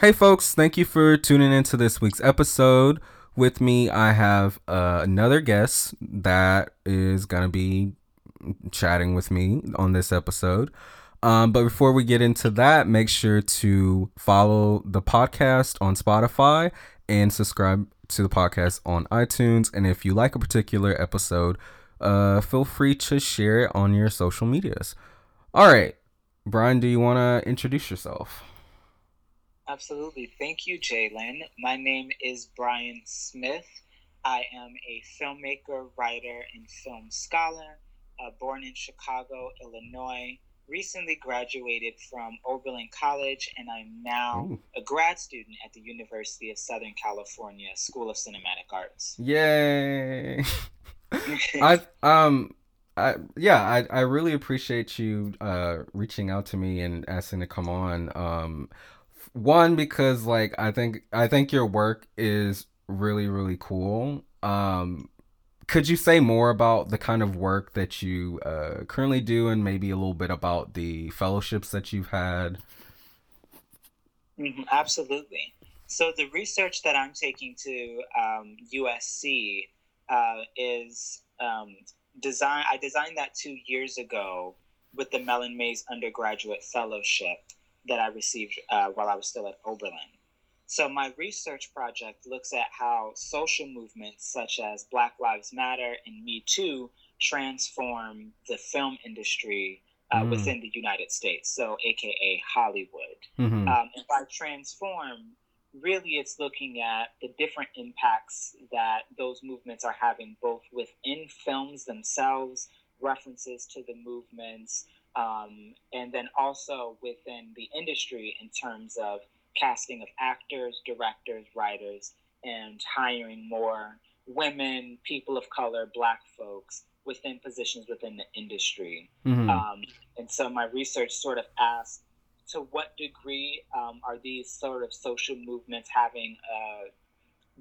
Hey, folks, thank you for tuning into this week's episode. With me, I have uh, another guest that is going to be chatting with me on this episode. Um, but before we get into that, make sure to follow the podcast on Spotify and subscribe to the podcast on iTunes. And if you like a particular episode, uh, feel free to share it on your social medias. All right, Brian, do you want to introduce yourself? Absolutely. Thank you, Jalen. My name is Brian Smith. I am a filmmaker, writer, and film scholar, uh, born in Chicago, Illinois. Recently graduated from Oberlin College, and I'm now Ooh. a grad student at the University of Southern California School of Cinematic Arts. Yay! I um I yeah, I I really appreciate you uh reaching out to me and asking to come on. Um one because like I think I think your work is really really cool. Um could you say more about the kind of work that you uh, currently do and maybe a little bit about the fellowships that you've had? Mm-hmm, absolutely. So, the research that I'm taking to um, USC uh, is um, design. I designed that two years ago with the Mellon Mays undergraduate fellowship that I received uh, while I was still at Oberlin. So, my research project looks at how social movements such as Black Lives Matter and Me Too transform the film industry uh, mm. within the United States, so AKA Hollywood. Mm-hmm. Um, and by transform, really it's looking at the different impacts that those movements are having both within films themselves, references to the movements, um, and then also within the industry in terms of casting of actors, directors, writers, and hiring more women, people of color, black folks within positions within the industry. Mm-hmm. Um, and so my research sort of asked to what degree um, are these sort of social movements having a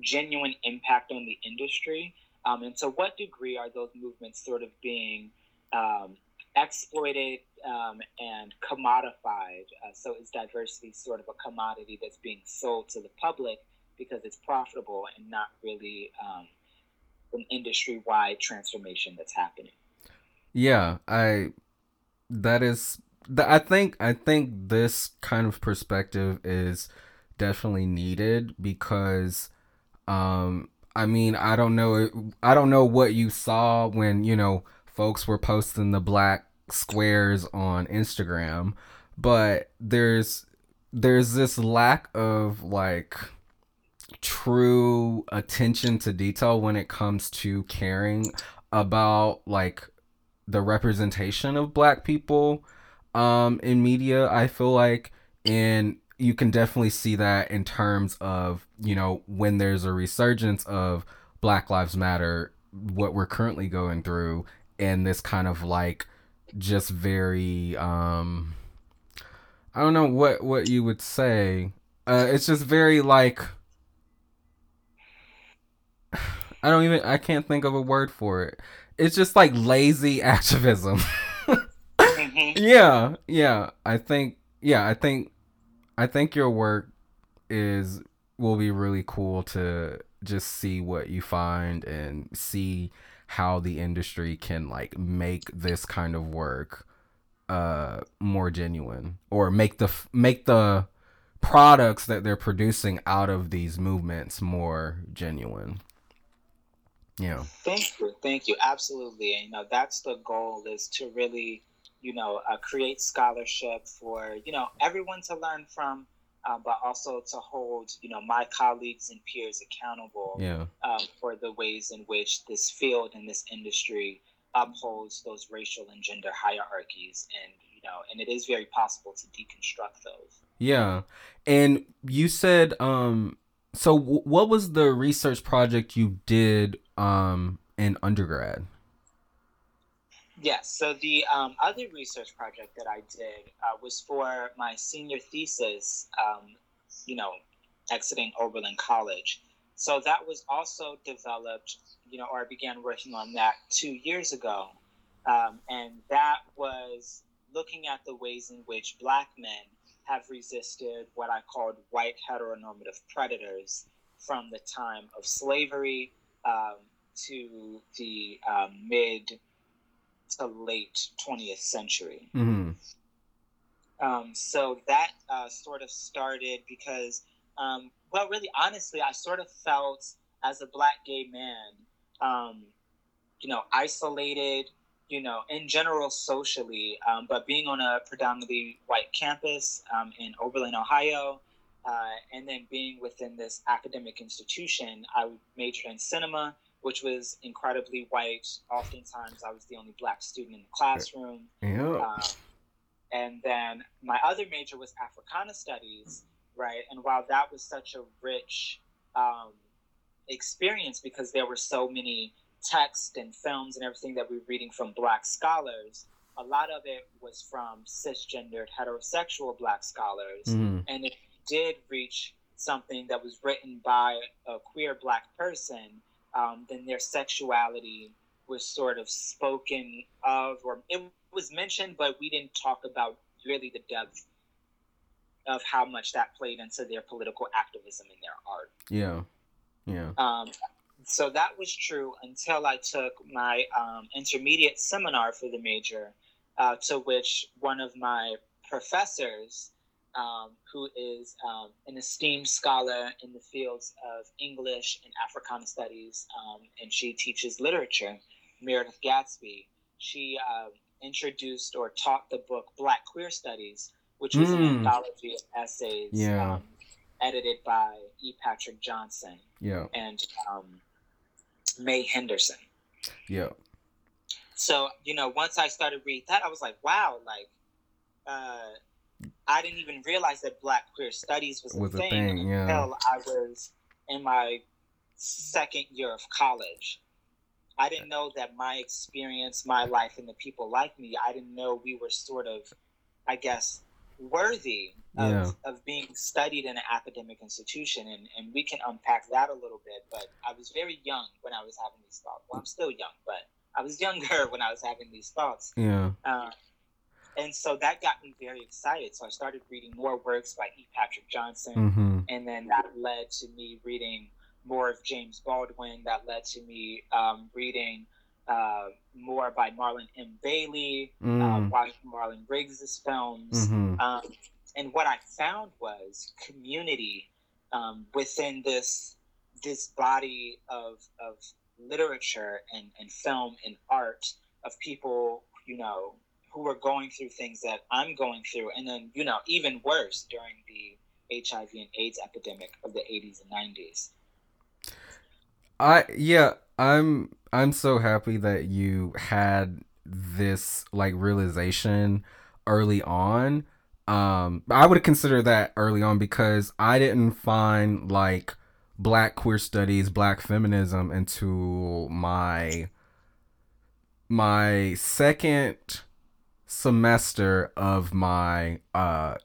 genuine impact on the industry? Um, and to what degree are those movements sort of being um, exploited um, and commodified. Uh, so is diversity sort of a commodity that's being sold to the public because it's profitable and not really um, an industry wide transformation that's happening? Yeah, I that is I think I think this kind of perspective is definitely needed because um I mean I don't know I don't know what you saw when you know folks were posting the black squares on Instagram, but there's there's this lack of like true attention to detail when it comes to caring about like the representation of black people um in media. I feel like and you can definitely see that in terms of you know when there's a resurgence of black lives matter what we're currently going through and this kind of like just very um I don't know what what you would say. Uh it's just very like I don't even I can't think of a word for it. It's just like lazy activism. mm-hmm. Yeah, yeah. I think yeah, I think I think your work is will be really cool to just see what you find and see how the industry can like make this kind of work uh more genuine or make the make the products that they're producing out of these movements more genuine. Yeah. Thank you. Thank you. Absolutely. And you know that's the goal is to really you know uh, create scholarship for you know everyone to learn from um, but also to hold you know my colleagues and peers accountable yeah. um, for the ways in which this field and this industry upholds those racial and gender hierarchies. And you know and it is very possible to deconstruct those. Yeah. And you said um so w- what was the research project you did um in undergrad Yes. So the um, other research project that I did uh, was for my senior thesis. Um, you know, exiting Oberlin College. So that was also developed. You know, or I began working on that two years ago, um, and that was looking at the ways in which Black men have resisted what I called white heteronormative predators from the time of slavery um, to the um, mid to late 20th century. Mm-hmm. Um, so that uh, sort of started because, um, well, really, honestly, I sort of felt as a black gay man, um, you know, isolated, you know, in general socially, um, but being on a predominantly white campus um, in Oberlin, Ohio, uh, and then being within this academic institution, I majored in cinema, which was incredibly white. Oftentimes, I was the only black student in the classroom. Yeah. Uh, and then my other major was Africana Studies, right? And while that was such a rich um, experience because there were so many texts and films and everything that we were reading from black scholars, a lot of it was from cisgendered heterosexual black scholars. Mm-hmm. And it did reach something that was written by a queer black person, um, then their sexuality was sort of spoken of, or it was mentioned, but we didn't talk about really the depth of how much that played into their political activism and their art. Yeah, yeah. Um, so that was true until I took my um, intermediate seminar for the major, uh, to which one of my professors, um, who is um, an esteemed scholar in the fields of English and Africana studies, um, and she teaches literature, Meredith Gadsby. She uh, introduced or taught the book Black Queer Studies, which was mm. an hmm. anthology of essays yeah. um, edited by E. Patrick Johnson yeah. and um, Mae Henderson. Yeah. So, you know, once I started reading that, I was like, wow, like, uh, I didn't even realize that Black Queer Studies was, was a, thing, thing yeah. until I was in my second year of college. I didn't know that my experience, my life, and the people like me, I didn't know we were sort of, I guess, worthy of, yeah. of being studied in an academic institution. And, and we can unpack that a little bit. But I was very young when I was having these thoughts. Well, I'm still young, but I was younger when I was having these thoughts. Yeah. Uh, and so that got me very excited. So I started reading more works by E. Patrick Johnson. Mm-hmm. And then that led to me reading more of James Baldwin. That led to me um, reading uh, more by Marlon M. Bailey, mm. uh, watching Marlon Riggs's films. Mm-hmm. Um, and what I found was community um, within this this body of, of literature and, and film and art of people, you know, who were going through things that I'm going through. And then, you know, even worse during the HIV and AIDS epidemic of the 80s and 90s. I yeah, I'm I'm so happy that you had this like realization early on. Um I would consider that early on because I didn't find like black queer studies, black feminism until my my second semester of my uh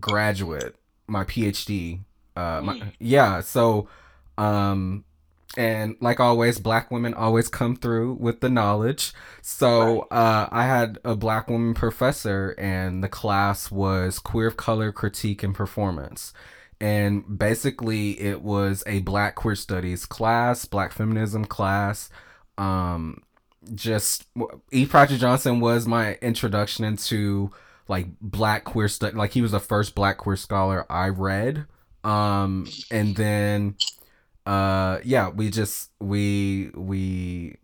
graduate, my PhD. Uh my, yeah, so um and like always black women always come through with the knowledge so right. uh, i had a black woman professor and the class was queer of color critique and performance and basically it was a black queer studies class black feminism class um just e. Patrick johnson was my introduction into like black queer study like he was the first black queer scholar i read. Um and then uh yeah we just we we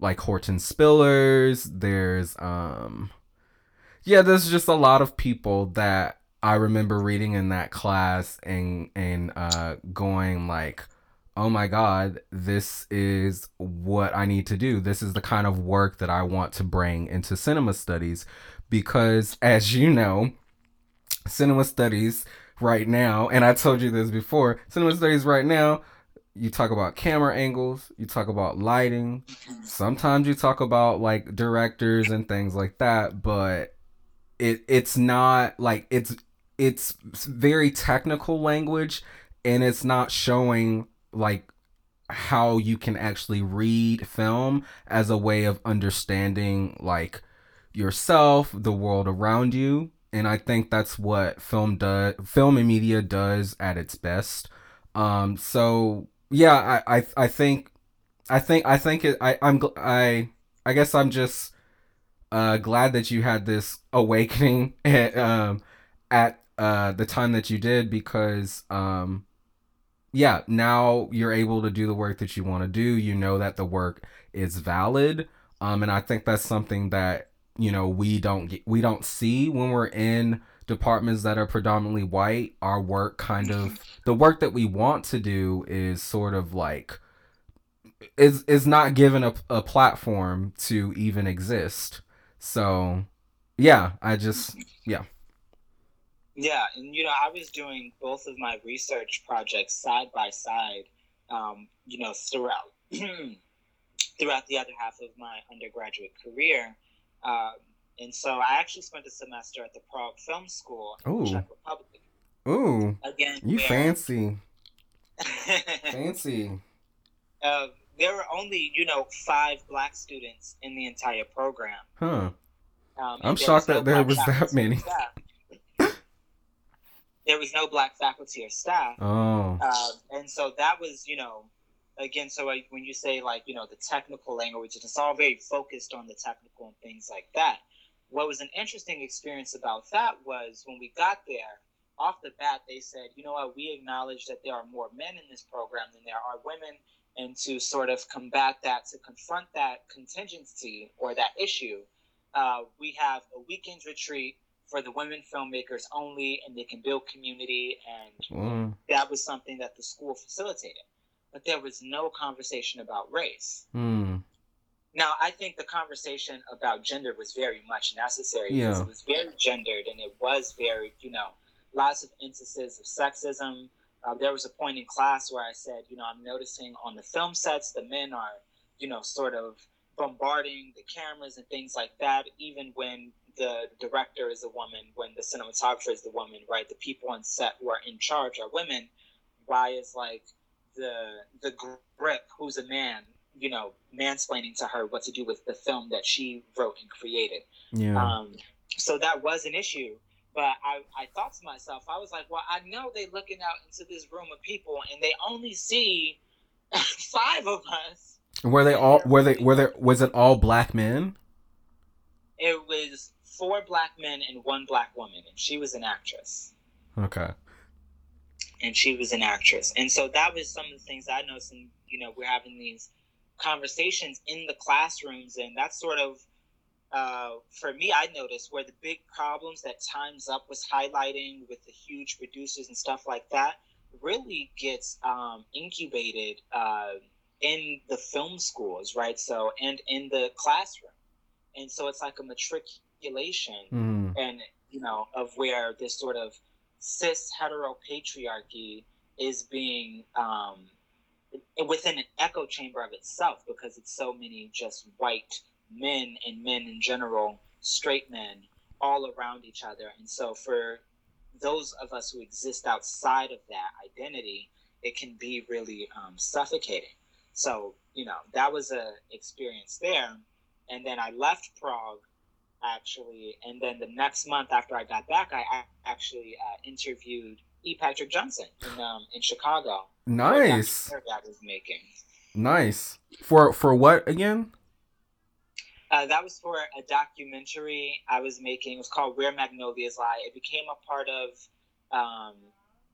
like Hortense Spillers there's um yeah there's just a lot of people that i remember reading in that class and and uh going like oh my god this is what i need to do. This is the kind of work that i want to bring into cinema studies because as you know cinema studies right now and i told you this before cinema studies right now you talk about camera angles, you talk about lighting, sometimes you talk about like directors and things like that, but it it's not like it's it's very technical language and it's not showing like how you can actually read film as a way of understanding like yourself, the world around you, and I think that's what film does. Film and media does at its best. Um, so yeah, I, I, I think, I think, I think it. I, I'm, I, I guess I'm just uh, glad that you had this awakening at, um, at uh, the time that you did because um, yeah, now you're able to do the work that you want to do. You know that the work is valid. Um, and I think that's something that, you know, we don't get, we don't see when we're in departments that are predominantly white. Our work kind of, the work that we want to do is sort of like, is, is not given a, a platform to even exist. So, yeah, I just, yeah. Yeah, and you know, I was doing both of my research projects side by side, um, you know, throughout throughout the other half of my undergraduate career. Um, and so I actually spent a semester at the Prague Film School in Ooh. Czech Republic. Ooh. Again, you where... fancy. fancy. Uh, there were only, you know, five black students in the entire program. Huh. Um, I'm shocked that there was that many. Staff there was no black faculty or staff. Oh. Uh, and so that was, you know, again, so like when you say like, you know, the technical language, it's all very focused on the technical and things like that. What was an interesting experience about that was when we got there, off the bat, they said, you know what, we acknowledge that there are more men in this program than there are women. And to sort of combat that, to confront that contingency or that issue, uh, we have a weekend retreat for the women filmmakers only, and they can build community. And mm. that was something that the school facilitated. But there was no conversation about race. Mm. Now, I think the conversation about gender was very much necessary yeah. because it was very gendered and it was very, you know, lots of instances of sexism. Uh, there was a point in class where I said, you know, I'm noticing on the film sets, the men are, you know, sort of bombarding the cameras and things like that, even when the director is a woman, when the cinematographer is the woman, right? The people on set who are in charge are women. Why is like the the grip, who's a man, you know, mansplaining to her what to do with the film that she wrote and created. Yeah. Um, so that was an issue. But I, I thought to myself, I was like, well, I know they're looking out into this room of people and they only see five of us. Were they all? Were they? Were there? Was it all black men? It was four black men and one black woman, and she was an actress. Okay. And she was an actress, and so that was some of the things I noticed. And you know, we're having these conversations in the classrooms, and that's sort of uh, for me, I noticed where the big problems that Times Up was highlighting with the huge producers and stuff like that really gets um, incubated uh, in the film schools, right? So, and in the classroom. And so it's like a matric articulation mm. and you know of where this sort of cis hetero patriarchy is being um, within an echo chamber of itself because it's so many just white men and men in general, straight men, all around each other. And so for those of us who exist outside of that identity, it can be really um, suffocating. So you know that was a experience there, and then I left Prague actually. And then the next month after I got back, I actually uh, interviewed E. Patrick Johnson in um, in Chicago. Nice. That was making. Nice. For for what again? Uh, that was for a documentary I was making. It was called Where Magnolias Lie. It became a part of um,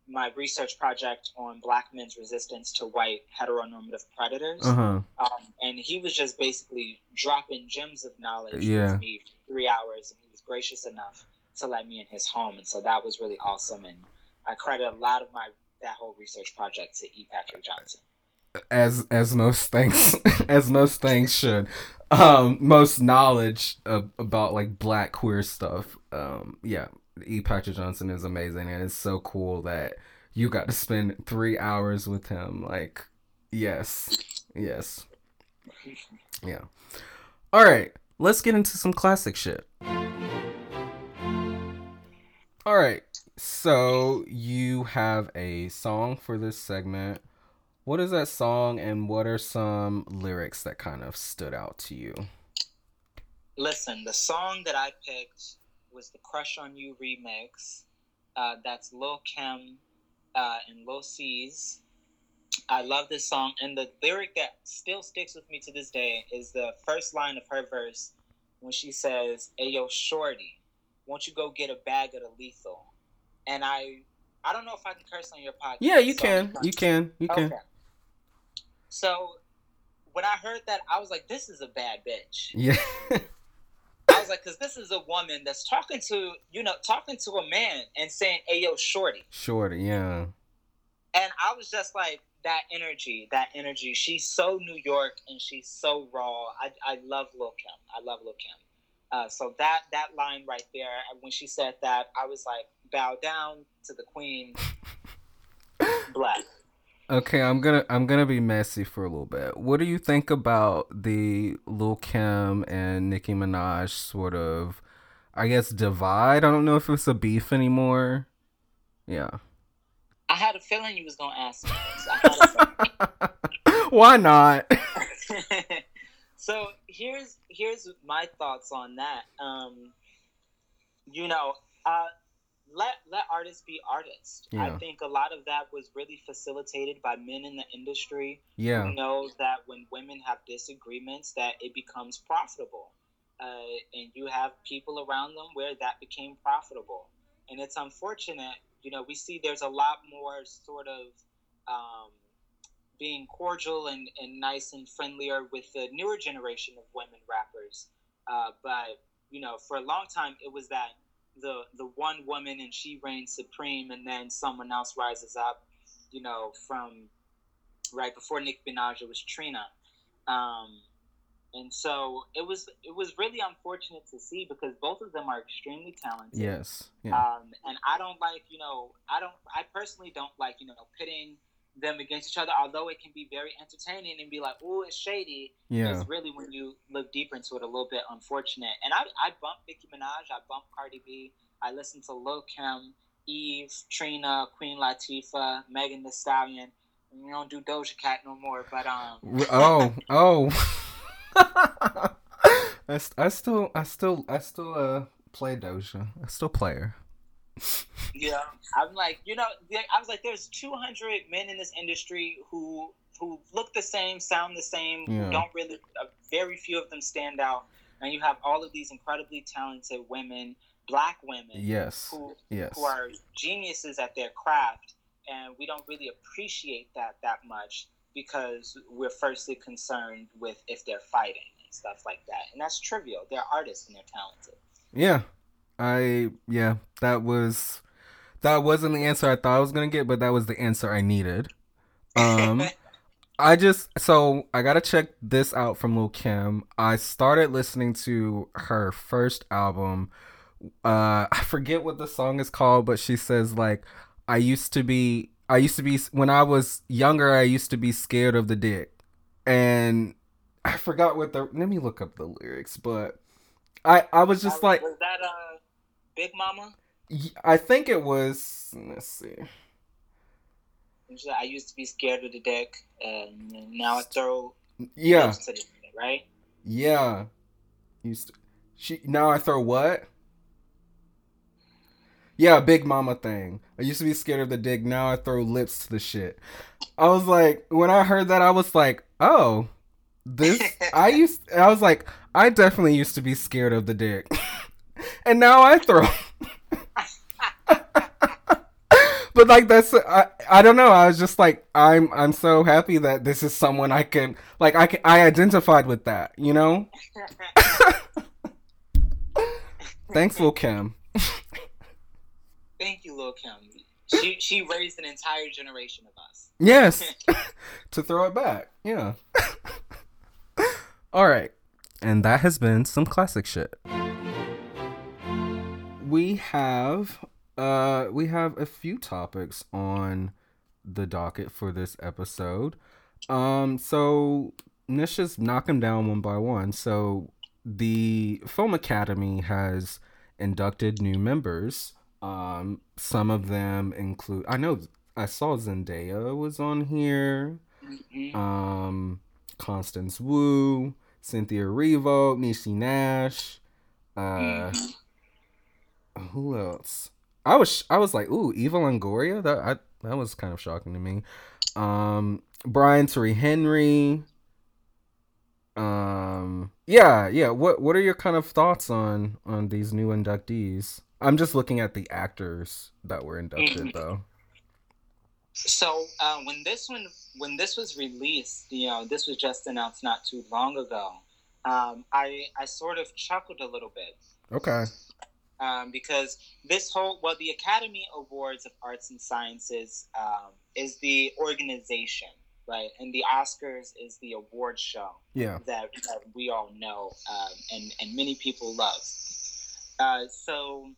my research project on black men's resistance to white heteronormative predators. Uh-huh. Um, and he was just basically dropping gems of knowledge yeah. with me for three hours. And he was gracious enough to let me in his home. And so that was really awesome. And I credit a lot of my that whole research project to E. Patrick Johnson. As as most things as most things should. Um, most knowledge of, about like black queer stuff. Um, yeah, E. Patrick Johnson is amazing, and it's so cool that you got to spend three hours with him. Like, yes, yes, yeah. All right, let's get into some classic shit. All right, so you have a song for this segment. What is that song, and what are some lyrics that kind of stood out to you? Listen, the song that I picked was the Crush on You remix. Uh, that's Lil Kim uh, and Lil Cease. I love this song, and the lyric that still sticks with me to this day is the first line of her verse when she says, "Hey yo, shorty, won't you go get a bag of the lethal?" And I, I don't know if I can curse on your podcast. Yeah, you so can. You can. You can. So when I heard that, I was like, "This is a bad bitch." Yeah. Like, because this is a woman that's talking to you know talking to a man and saying, "Hey, yo, shorty." Shorty, yeah. And I was just like, that energy, that energy. She's so New York and she's so raw. I, I love Lil Kim. I love Lil Kim. Uh, so that that line right there, when she said that, I was like, bow down to the queen. Black. Okay, I'm gonna I'm gonna be messy for a little bit. What do you think about the Lil Kim and Nicki Minaj sort of, I guess, divide? I don't know if it's a beef anymore. Yeah. I had a feeling you was gonna ask me. Why not? so here's here's my thoughts on that. Um, you know, uh, let let artists be artists. Yeah. I think a lot of that was really facilitated by men in the industry yeah. who know that when women have disagreements, that it becomes profitable, uh, and you have people around them where that became profitable. And it's unfortunate, you know, we see there's a lot more sort of um, being cordial and, and nice and friendlier with the newer generation of women rappers. Uh, but you know, for a long time, it was that the the one woman and she reigns supreme, and then someone else rises up. You know, from right before Nicki Minaj, it was Trina, um, and so it was it was really unfortunate to see because both of them are extremely talented. Yes. Yeah. Um, and I don't like you know I don't I personally don't like you know pitting them against each other, although it can be very entertaining and be like, oh, it's shady. Yeah. It's really when you look deeper into it a little bit unfortunate. And I, I bump Nicki Minaj, I bump Cardi B, I listen to Lil Kim, Eve, Trina, Queen Latifah, Megan Thee Stallion. We don't do Doja Cat no more, but um. oh, oh. I, I still, I still, I still uh play Doja. I still play her. Yeah, I'm like, you know, I was like, there's 200 men in this industry who who look the same, sound the same, yeah. don't really, uh, very few of them stand out, and you have all of these incredibly talented women, black women, yes, who yes. who are geniuses at their craft, and we don't really appreciate that that much because we're firstly concerned with if they're fighting and stuff like that, and that's trivial. They're artists and they're talented. Yeah, I yeah, that was that wasn't the answer I thought I was gonna get, but that was the answer I needed. Um I just so I gotta check this out from Lil Kim. I started listening to her first album. Uh I forget what the song is called, but she says like I used to be I used to be when I was younger I used to be scared of the dick. And I forgot what the let me look up the lyrics, but I I was just like was that uh Big Mama? I think it was. Let's see. I used to be scared of the dick, and now I throw. Yeah. Right. Yeah. Used to. She now I throw what? Yeah, big mama thing. I used to be scared of the dick. Now I throw lips to the shit. I was like, when I heard that, I was like, oh, this. I used. I was like, I definitely used to be scared of the dick. and now I throw. But like that's I, I don't know. I was just like I'm I'm so happy that this is someone I can like I can, I identified with that, you know? Thanks, Lil Kim. Thank you, Lil Kim. She she raised an entire generation of us. Yes. to throw it back. Yeah. All right. And that has been some classic shit we have uh we have a few topics on the docket for this episode. Um so let's just knock them down one by one. So the Film Academy has inducted new members. Um some of them include I know I saw Zendaya was on here. Mm-hmm. Um Constance Wu, Cynthia Erivo, Niecy Nash, uh mm-hmm who else? I was I was like, ooh, Eva Longoria. That I, that was kind of shocking to me. Um, Brian Tyree Henry. Um, yeah, yeah. What what are your kind of thoughts on on these new inductees? I'm just looking at the actors that were inducted mm-hmm. though. So uh, when this one when this was released, you know, this was just announced not too long ago. Um, I I sort of chuckled a little bit. Okay. Um, because this whole well, the Academy Awards of Arts and Sciences um, is the organization, right, and the Oscars is the award show. Yeah. That, that we all know um, and and many people love. Uh, so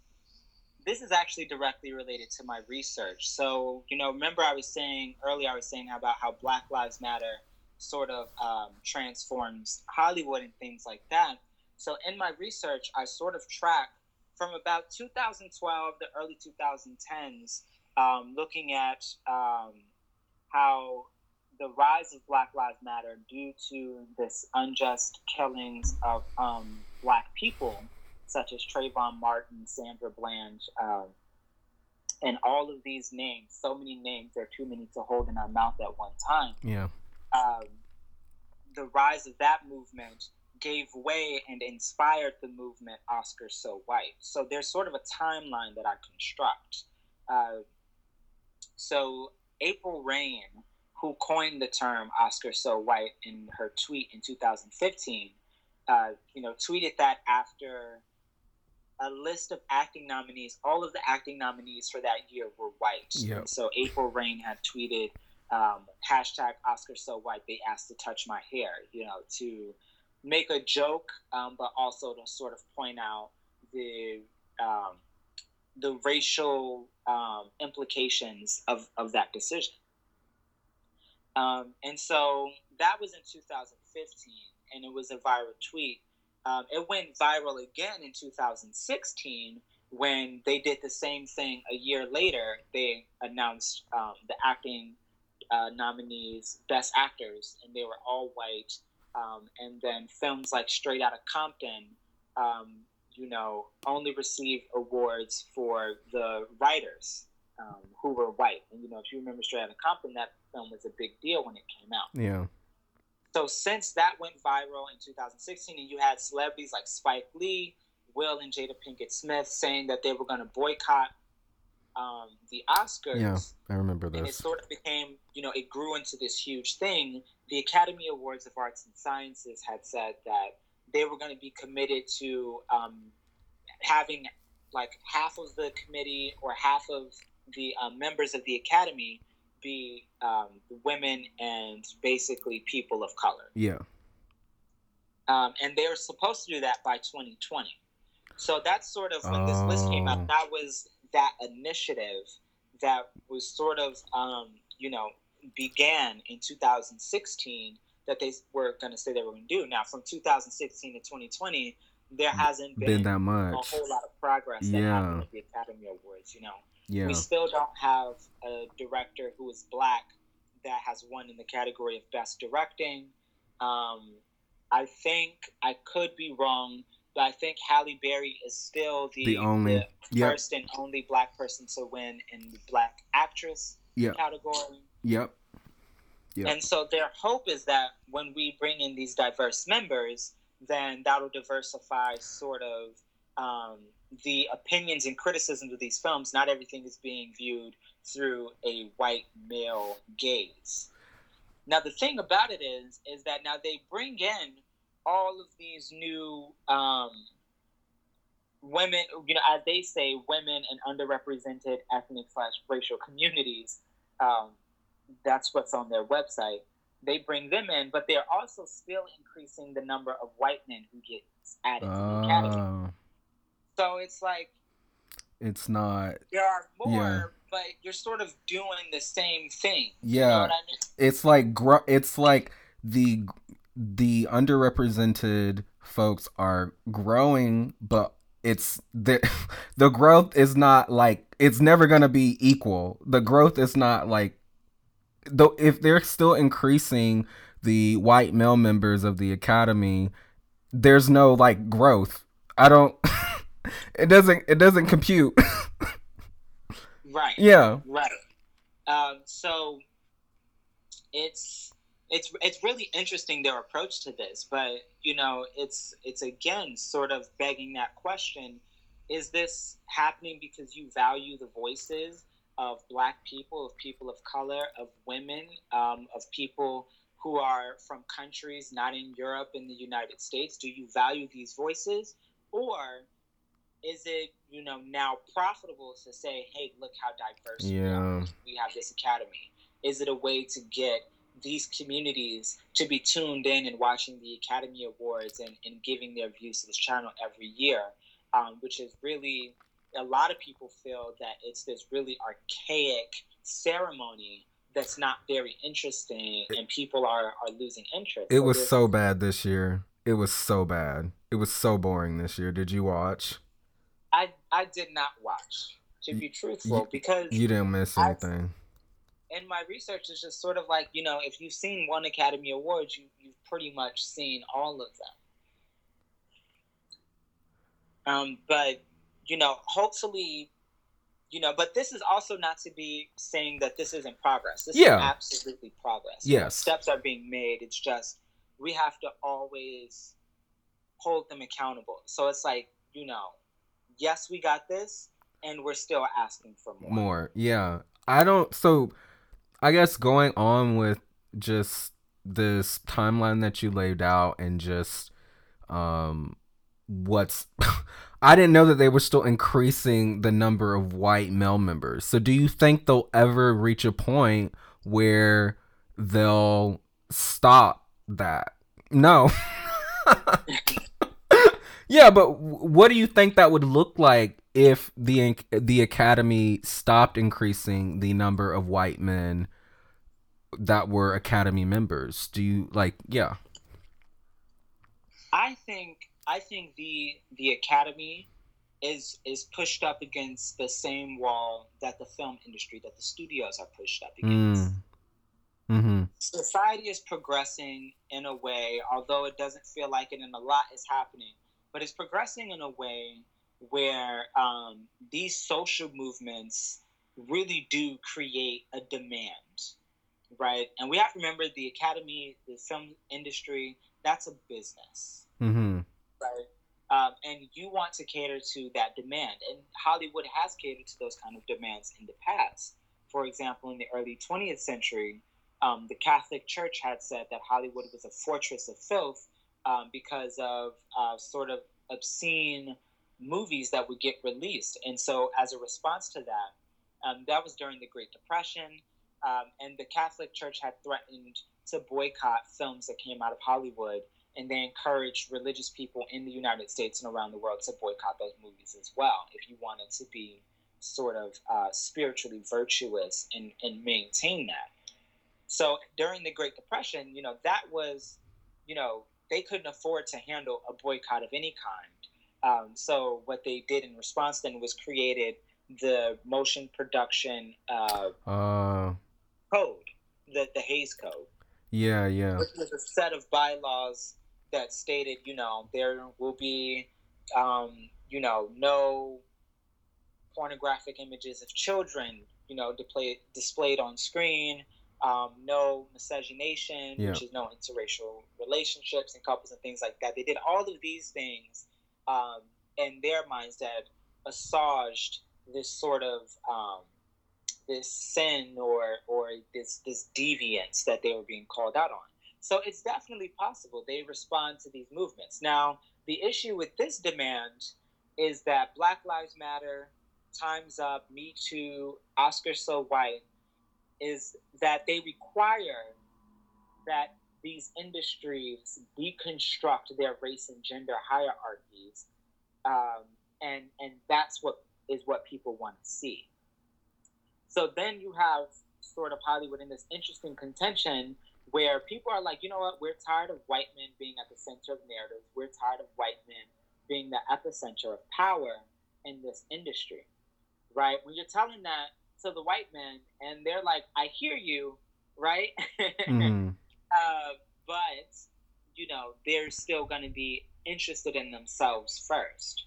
this is actually directly related to my research. So, you know, remember I was saying earlier, I was saying about how Black Lives Matter sort of um, transforms Hollywood and things like that. So, in my research, I sort of track from about 2012, the early 2010s, um, looking at um, how the rise of Black Lives Matter due to this unjust killings of um, Black people such as Trayvon Martin, Sandra Bland, um, and all of these names. So many names, there are too many to hold in our mouth at one time. Yeah. Um, the rise of that movement gave way and inspired the movement Oscar So White. So there's sort of a timeline that I construct. Uh, so April Reign, who coined the term Oscar So White in her tweet in 2015, uh, you know, tweeted that after a list of acting nominees. All of the acting nominees for that year were white. Yep. So April Reign had tweeted um, hashtag Oscar so white. They asked to touch my hair, you know, to make a joke, um, but also to sort of point out the um, the racial um, implications of, of that decision. Um, and so that was in 2015, and it was a viral tweet um, it went viral again in 2016 when they did the same thing a year later. They announced um, the acting uh, nominees, best actors, and they were all white. Um, and then films like Straight Outta Compton, um, you know, only received awards for the writers um, who were white. And you know, if you remember Straight Outta Compton, that film was a big deal when it came out. Yeah. So since that went viral in 2016, and you had celebrities like Spike Lee, Will, and Jada Pinkett Smith saying that they were going to boycott um, the Oscars. Yeah, I remember this. And it sort of became, you know, it grew into this huge thing. The Academy Awards of Arts and Sciences had said that they were going to be committed to um, having like half of the committee or half of the uh, members of the Academy be um, women and basically people of color. Yeah. Um, and they were supposed to do that by 2020. So that's sort of when oh. this list came out. Oh. That was that initiative that was sort of, um, you know, began in 2016 that they were going to say they were going to do. Now, from 2016 to 2020, there hasn't been, been that much. a whole lot of progress that yeah. happened at the Academy Awards. You know, yeah. we still don't have a director who is black that has won in the category of best directing. Um, I think I could be wrong, but I think Halle Berry is still the, the only the yep. first and only black person to win in the black actress yep. category. Yep. Yep. And so their hope is that when we bring in these diverse members, then that'll diversify sort of um, the opinions and criticisms of these films. Not everything is being viewed through a white male gaze. Now the thing about it is, is that now they bring in all of these new um, women, you know, as they say, women and underrepresented ethnic slash racial communities. Um, that's what's on their website they bring them in, but they're also still increasing the number of white men who get added uh, to the academy. Ah. So it's like it's not there are more, yeah. but you're sort of doing the same thing. Yeah, you know I mean? it's like gr- it's like the the underrepresented folks are growing, but it's the the growth is not like it's never gonna be equal. The growth is not like though if they're still increasing the white male members of the academy, there's no like growth. I don't it doesn't it doesn't compute. right. Yeah. Right. Um, so it's it's it's really interesting their approach to this, but you know, it's it's again sort of begging that question: Is this happening because you value the voices of Black people, of people of color, of women, um, of people who are from countries not in Europe in the United States? Do you value these voices, or is it you know now profitable to say, hey, look how diverse yeah. we have this academy? Is it a way to get these communities to be tuned in and watching the Academy Awards and, and giving their views to this channel every year, um, which is really a lot of people feel that it's this really archaic ceremony that's not very interesting and people are, are losing interest. It so was so bad this year. It was so bad. It was so boring this year. Did you watch? I I did not watch, to be truthful, because you didn't miss anything. And my research is just sort of like you know, if you've seen one Academy Awards, you you've pretty much seen all of them. Um, but you know, hopefully, you know, but this is also not to be saying that this isn't progress. This yeah. is absolutely progress. Yes, steps are being made. It's just we have to always hold them accountable. So it's like you know, yes, we got this, and we're still asking for more. More, yeah. I don't. So I guess going on with just this timeline that you laid out and just um what's I didn't know that they were still increasing the number of white male members. So do you think they'll ever reach a point where they'll stop that? No. yeah, but what do you think that would look like if the the academy stopped increasing the number of white men that were academy members do you like yeah i think i think the the academy is is pushed up against the same wall that the film industry that the studios are pushed up against mm. mm-hmm. society is progressing in a way although it doesn't feel like it and a lot is happening but it's progressing in a way where um, these social movements really do create a demand, right? And we have to remember the academy, the film industry, that's a business, mm-hmm. right? Um, and you want to cater to that demand. And Hollywood has catered to those kind of demands in the past. For example, in the early 20th century, um, the Catholic Church had said that Hollywood was a fortress of filth um, because of uh, sort of obscene movies that would get released. And so, as a response to that, um, that was during the Great Depression, um, and the Catholic Church had threatened to boycott films that came out of Hollywood, and they encouraged religious people in the United States and around the world to boycott those movies as well if you wanted to be sort of uh, spiritually virtuous and, and maintain that. So during the Great Depression, you know, that was, you know, they couldn't afford to handle a boycott of any kind um, so what they did in response then was created the motion production uh, uh, code, the the Hays Code. Yeah, yeah. Which was a set of bylaws that stated, you know, there will be, um, you know, no pornographic images of children, you know, display, displayed on screen. Um, no miscegenation, yeah. which is no interracial relationships and couples and things like that. They did all of these things um, in their minds that assuaged this sort of um, this sin or or this this deviance that they were being called out on. So it's definitely possible they respond to these movements. Now, the issue with this demand is that Black Lives Matter, Times Up, Me Too, Oscar So White, is that they require that these industries deconstruct their race and gender hierarchies, um, and and that's what is what people want to see. So then you have sort of Hollywood in this interesting contention where people are like, you know what, we're tired of white men being at the center of narratives. We're tired of white men being the epicenter of power in this industry, right? When you're telling that to the white men, and they're like, I hear you, right? Mm-hmm. Uh, but you know they're still going to be interested in themselves first.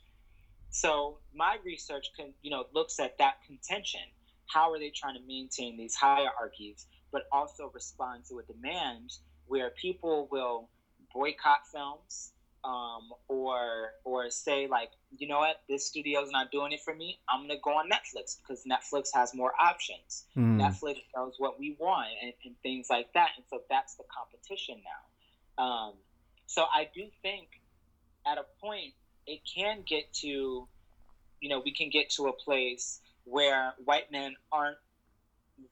so my research can you know looks at that contention. How are they trying to maintain these hierarchies, but also respond to a demand where people will boycott films um, or or say like, you know what, this studio's not doing it for me. I'm gonna go on Netflix because Netflix has more options. Mm. Netflix knows what we want and, and, things like that. And so that's the competition now. Um, so I do think at a point it can get to, you know, we can get to a place where white men aren't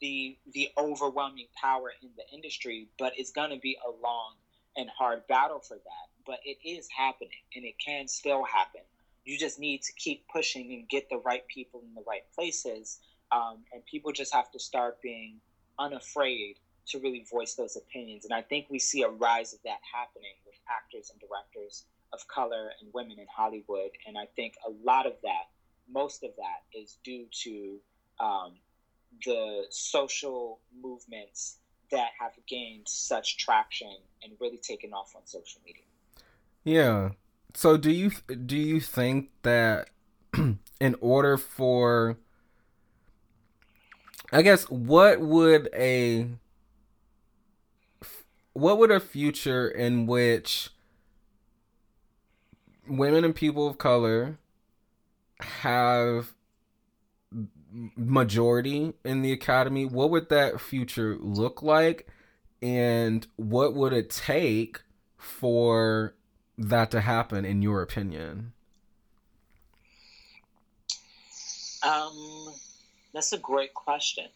the the overwhelming power in the industry, but it's gonna be a long and hard battle for that but it is happening and it can still happen. You just need to keep pushing and get the right people in the right places. Um, and people just have to start being unafraid to really voice those opinions. And I think we see a rise of that happening with actors and directors of color and women in Hollywood. And I think a lot of that, most of that, is due to um, the social movements that have gained such traction and really taken off on social media. Yeah. So do you do you think that in order for I guess what would a what would a future in which women and people of color have majority in the academy what would that future look like and what would it take for that to happen in your opinion? Um, that's a great question.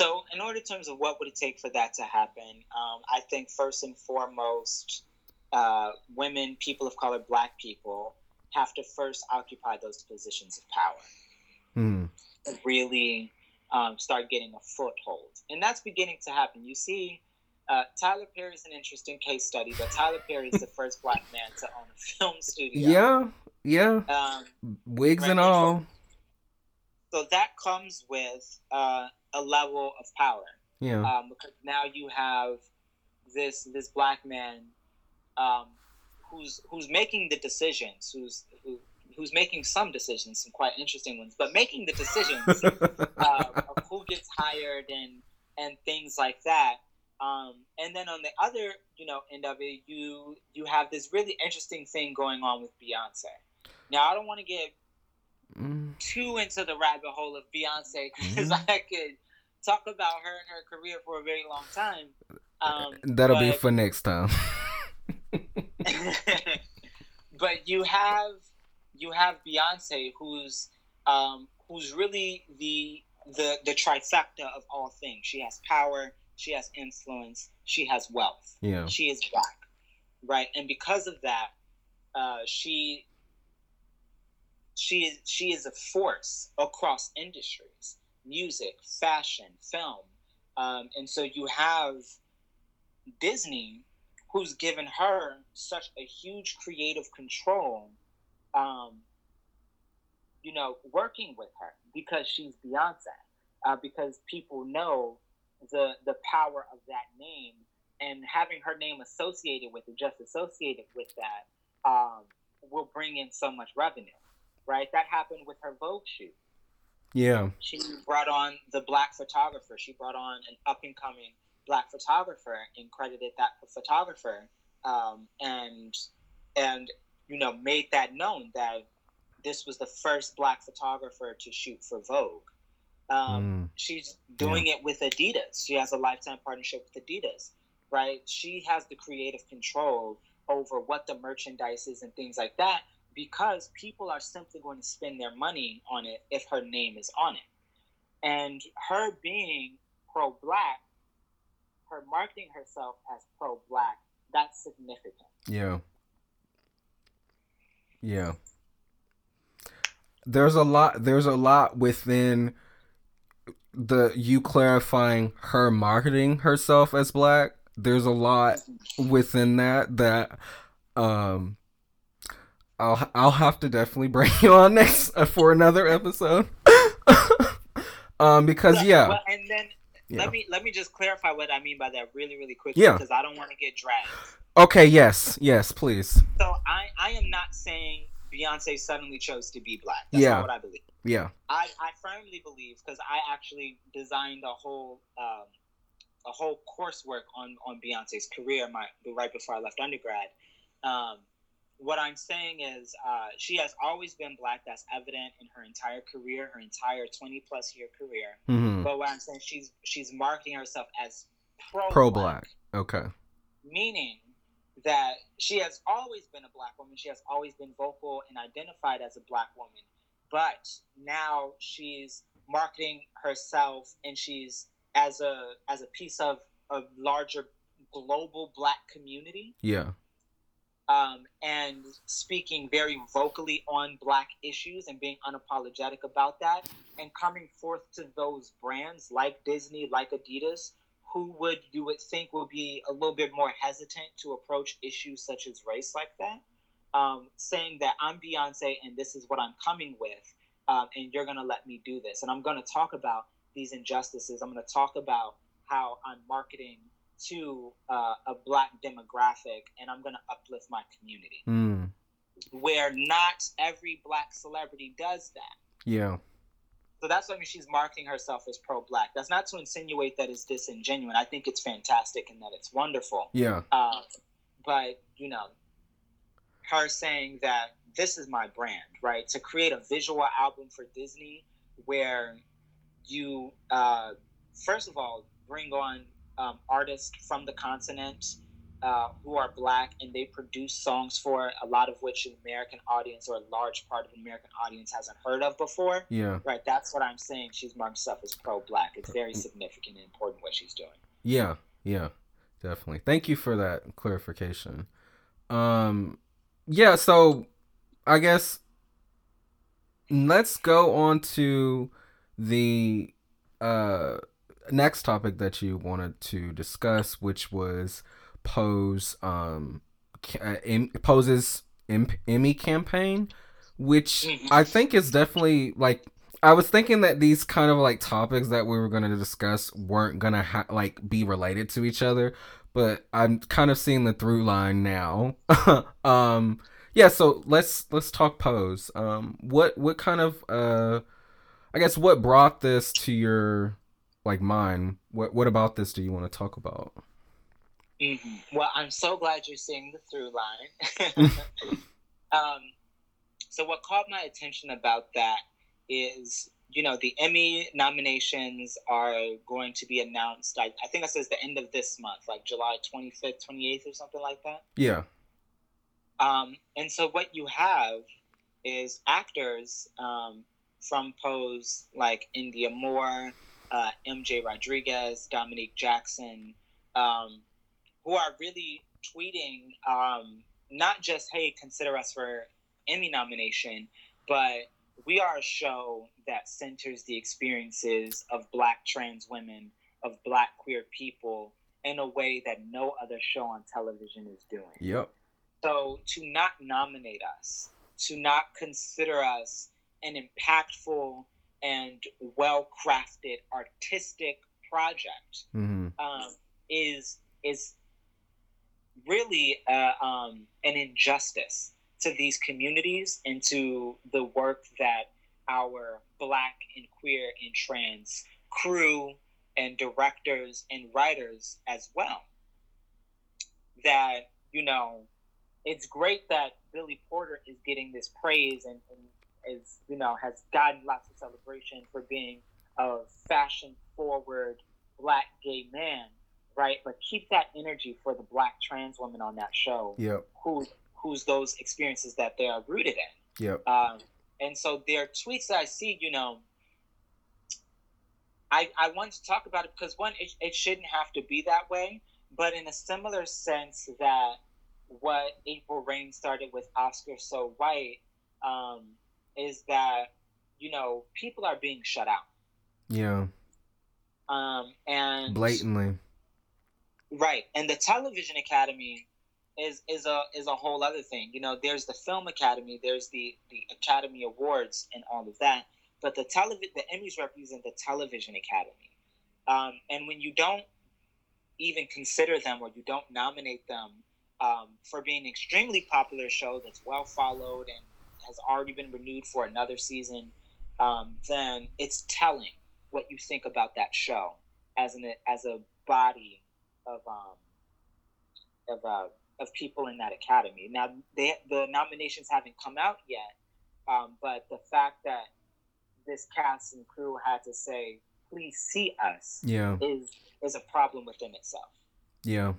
So, in order in terms of what would it take for that to happen, um, I think first and foremost, uh, women, people of color, Black people have to first occupy those positions of power. Hmm. Really um, start getting a foothold, and that's beginning to happen. You see uh, Tyler Perry is an interesting case study, but Tyler Perry is the first black man to own a film studio. Yeah, yeah. Um, Wigs right? and all. So, so, that comes with uh, a level of power. Yeah. Um, because now you have this this black man um, who's who's making the decisions, who's who, who's making some decisions, some quite interesting ones, but making the decisions uh, of who gets hired and and things like that. Um, and then on the other, you know, end of it, you you have this really interesting thing going on with Beyonce. Now, I don't want to get mm. too into the rabbit hole of Beyonce because mm. I could talk about her and her career for a very long time. Um, That'll but, be for next time. but you have you have Beyonce, who's um, who's really the the the trifecta of all things. She has power she has influence, she has wealth. Yeah. She is black. Right? And because of that, uh, she she is she is a force across industries, music, fashion, film. Um, and so you have Disney who's given her such a huge creative control um, you know, working with her because she's Beyonce. Uh, because people know the the power of that name and having her name associated with it, just associated with that, um, will bring in so much revenue, right? That happened with her Vogue shoot. Yeah. She brought on the black photographer. She brought on an up and coming black photographer and credited that photographer, um, and and you know made that known that this was the first black photographer to shoot for Vogue. Um, mm. She's doing yeah. it with Adidas. She has a lifetime partnership with Adidas, right? She has the creative control over what the merchandise is and things like that because people are simply going to spend their money on it if her name is on it. And her being pro black, her marketing herself as pro black, that's significant. Yeah. Yeah. There's a lot there's a lot within the you clarifying her marketing herself as black there's a lot within that that um I'll I'll have to definitely bring you on next uh, for another episode. um because yeah. Well, and then yeah. let me let me just clarify what I mean by that really really quickly yeah. because I don't want to get dragged. Okay, yes. Yes, please. So I I am not saying Beyonce suddenly chose to be black. That's yeah. what I believe. Yeah. I, I firmly believe because I actually designed a whole um, a whole coursework on on Beyonce's career my right before I left undergrad. Um, what I'm saying is uh, she has always been black. That's evident in her entire career, her entire 20 plus year career. Mm-hmm. But what I'm saying, she's she's marketing herself as pro pro black. Okay. Meaning that she has always been a black woman. She has always been vocal and identified as a black woman. But now she's marketing herself and she's as a as a piece of a larger global black community. Yeah. Um, and speaking very vocally on black issues and being unapologetic about that and coming forth to those brands like Disney, like Adidas, who would you would think would be a little bit more hesitant to approach issues such as race like that, um, saying that I'm Beyonce and this is what I'm coming with, um, and you're gonna let me do this, and I'm gonna talk about these injustices. I'm gonna talk about how I'm marketing to uh, a black demographic, and I'm gonna uplift my community. Mm. Where not every black celebrity does that. Yeah. So that's why I mean she's marketing herself as pro black. That's not to insinuate that it's disingenuous. I think it's fantastic and that it's wonderful. Yeah. Uh, but, you know, her saying that this is my brand, right? To create a visual album for Disney where you, uh, first of all, bring on um, artists from the continent uh, who are black and they produce songs for a lot of which an American audience or a large part of an American audience hasn't heard of before. Yeah. Right. That's what I'm saying. She's marked stuff as pro black. It's very significant and important what she's doing. Yeah. Yeah. Definitely. Thank you for that clarification. Um yeah, so I guess let's go on to the uh next topic that you wanted to discuss, which was Pose um uh, Pose's Emmy campaign, which mm-hmm. I think is definitely like I was thinking that these kind of like topics that we were going to discuss weren't going to ha- like be related to each other, but I'm kind of seeing the through line now. um yeah, so let's let's talk pose. Um what what kind of uh I guess what brought this to your like mind? What what about this do you want to talk about? Mm-hmm. Well, I'm so glad you're seeing the through line. um, so, what caught my attention about that is, you know, the Emmy nominations are going to be announced. I, I think it says the end of this month, like July 25th, 28th, or something like that. Yeah. Um, and so, what you have is actors um, from Pose like Indya Moore, uh, MJ Rodriguez, Dominique Jackson. Um, who are really tweeting um, not just hey consider us for emmy nomination but we are a show that centers the experiences of black trans women of black queer people in a way that no other show on television is doing. Yep. So to not nominate us to not consider us an impactful and well crafted artistic project mm-hmm. um, is is really uh, um, an injustice to these communities and to the work that our black and queer and trans crew and directors and writers as well. That, you know, it's great that Billy Porter is getting this praise and, and is, you know, has gotten lots of celebration for being a fashion forward black gay man right? But keep that energy for the black trans woman on that show. Yep. Who who's those experiences that they are rooted in. Yep. Um, and so their tweets that I see, you know, I I want to talk about it because one, it, it shouldn't have to be that way, but in a similar sense that what April Reign started with Oscar So White um, is that you know people are being shut out. Yeah. Um, and blatantly Right, and the Television Academy is is a is a whole other thing. You know, there's the Film Academy, there's the the Academy Awards, and all of that. But the television, the Emmys represent the Television Academy, um, and when you don't even consider them or you don't nominate them um, for being an extremely popular show that's well followed and has already been renewed for another season, um, then it's telling what you think about that show as an as a body of um, of uh, of people in that academy. Now, they, the nominations haven't come out yet, um, but the fact that this cast and crew had to say, "Please see us," yeah, is is a problem within itself. Yeah.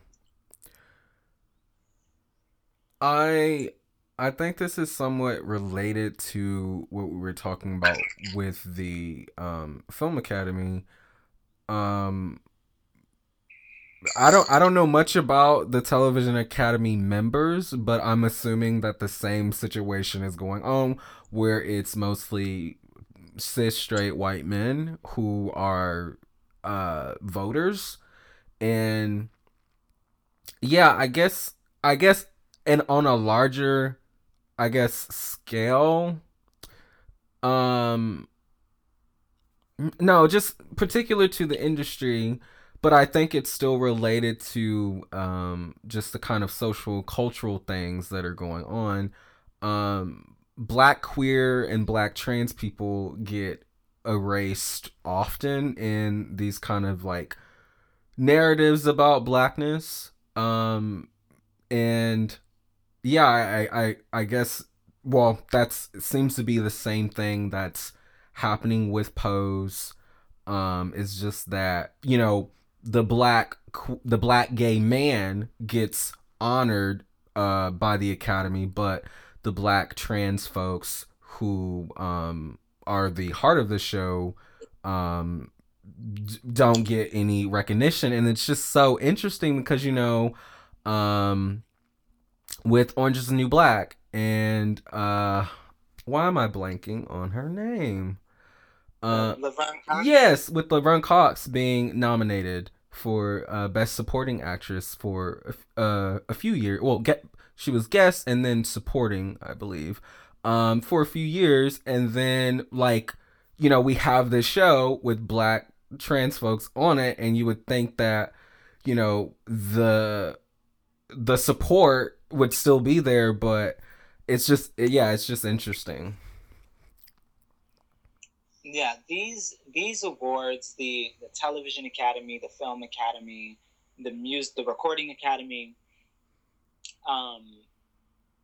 I I think this is somewhat related to what we were talking about with the um, film academy. Um, I don't I don't know much about the television academy members, but I'm assuming that the same situation is going on where it's mostly cis straight white men who are uh voters. And yeah, I guess I guess and on a larger I guess scale um no, just particular to the industry but I think it's still related to um, just the kind of social cultural things that are going on. Um, black queer and black trans people get erased often in these kind of like narratives about blackness. Um, and yeah, I, I, I guess, well, that's seems to be the same thing that's happening with Pose. Um, it's just that, you know, the black the black gay man gets honored uh, by the academy, but the black trans folks who um, are the heart of the show um, d- don't get any recognition, and it's just so interesting because you know, um, with Orange Is the New Black, and uh, why am I blanking on her name? Uh, yes, with Laverne Cox being nominated for uh, best supporting actress for uh, a few years. Well, get she was guest and then supporting, I believe, um, for a few years, and then like you know we have this show with black trans folks on it, and you would think that you know the the support would still be there, but it's just yeah, it's just interesting yeah, these these awards, the the Television Academy, the Film Academy, the music, the Recording Academy, um,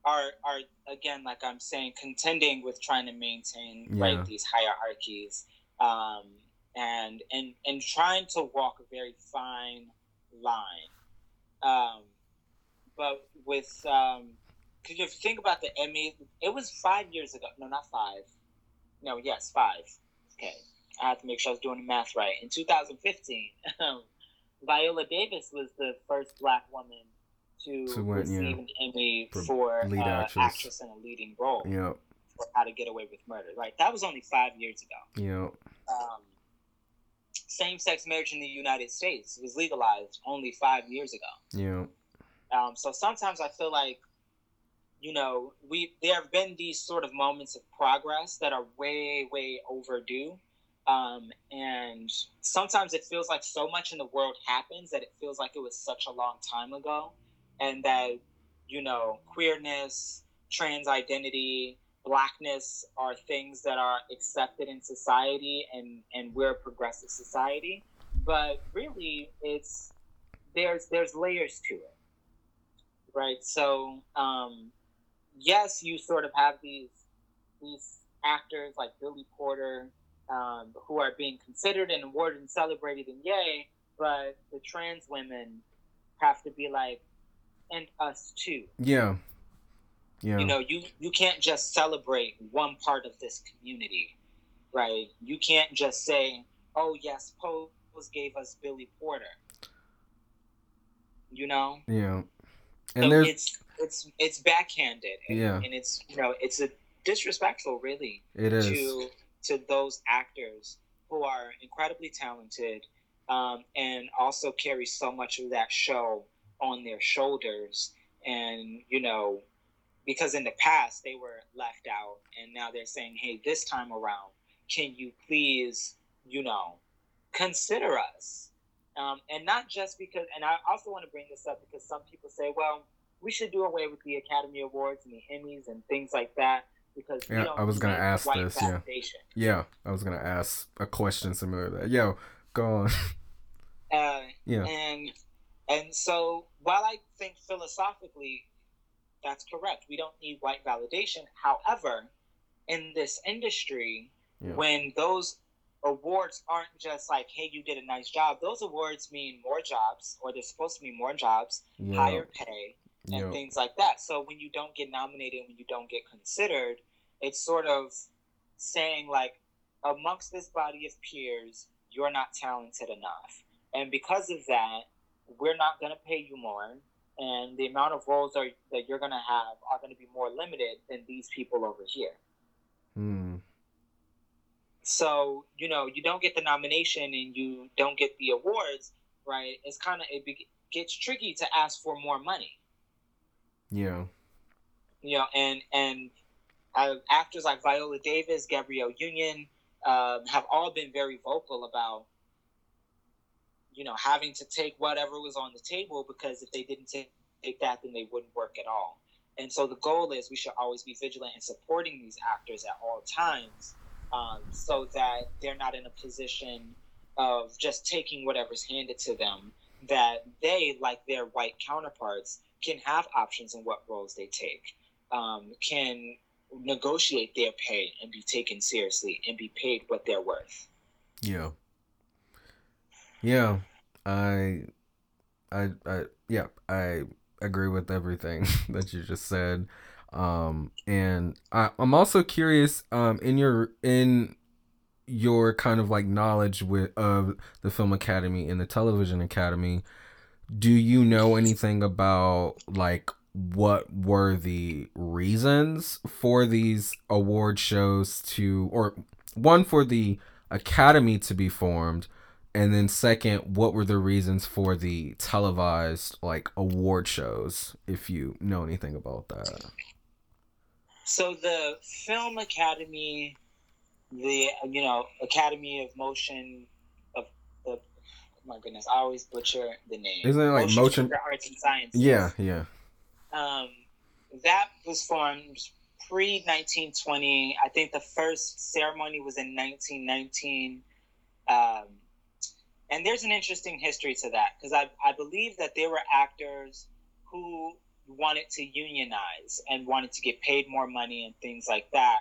are are again, like I'm saying, contending with trying to maintain yeah. right these hierarchies, um, and and and trying to walk a very fine line. Um, but with um, because if you think about the Emmy, it was five years ago. No, not five. No, yes, five okay, I have to make sure I was doing the math right. In 2015, Viola Davis was the first black woman to, to win, receive yeah, an Emmy for, for lead uh, actress. actress in a leading role. Yep. For How to Get Away with Murder. Right. That was only five years ago. Yep. Um, same-sex marriage in the United States was legalized only five years ago. Yeah. Um, so sometimes I feel like you know, we there have been these sort of moments of progress that are way, way overdue. Um, and sometimes it feels like so much in the world happens that it feels like it was such a long time ago, and that you know, queerness, trans identity, blackness are things that are accepted in society, and and we're a progressive society. But really, it's there's there's layers to it, right? So. Um, yes, you sort of have these these actors like Billy Porter um, who are being considered and awarded and celebrated and yay, but the trans women have to be like, and us too. Yeah. Yeah. You know, you you can't just celebrate one part of this community, right? You can't just say, "Oh yes, Pose gave us Billy Porter." You know. Yeah. And so there's... it's it's backhanded. And, yeah. And it's you know it's a disrespectful really. It is to to those actors who are incredibly talented um, and also carry so much of that show on their shoulders and you know because in the past they were left out and now they're saying hey this time around can you please you know consider us um, and not just because and i also want to bring this up because some people say well we should do away with the Academy Awards and the Emmys and things like that because yeah, I was gonna ask this. Yeah, yeah, I was gonna ask a question similar to that. Yo, go on. Uh, yeah, and and so while I think philosophically that's correct, we don't need white validation. However, in this industry, yeah. when those awards aren't just like, hey, you did a nice job. Those awards mean more jobs, or they're supposed to mean more jobs, yeah. higher pay, and yeah. things like that. So when you don't get nominated, when you don't get considered, it's sort of saying like, amongst this body of peers, you're not talented enough, and because of that, we're not going to pay you more, and the amount of roles are, that you're going to have are going to be more limited than these people over here. Hmm. So you know, you don't get the nomination and you don't get the awards, right? It's kind of it be, gets tricky to ask for more money. Yeah. You know, and and uh, actors like Viola Davis, Gabrielle Union, um, have all been very vocal about you know having to take whatever was on the table because if they didn't take, take that, then they wouldn't work at all. And so the goal is we should always be vigilant in supporting these actors at all times um, so that they're not in a position of just taking whatever's handed to them, that they, like their white counterparts, can have options in what roles they take, um, can negotiate their pay and be taken seriously and be paid what they're worth. Yeah. Yeah. I I I yeah, I agree with everything that you just said. Um, and I, I'm also curious, um, in your in your kind of like knowledge with of the film academy and the television academy, do you know anything about like what were the reasons for these award shows to or one for the academy to be formed and then second what were the reasons for the televised like award shows if you know anything about that? So the Film Academy, the you know Academy of Motion my goodness, I always butcher the name. Isn't it like Motion, motion... Arts and Sciences? Yeah, yeah. Um, that was formed pre 1920. I think the first ceremony was in 1919. Um, and there's an interesting history to that because I, I believe that there were actors who wanted to unionize and wanted to get paid more money and things like that.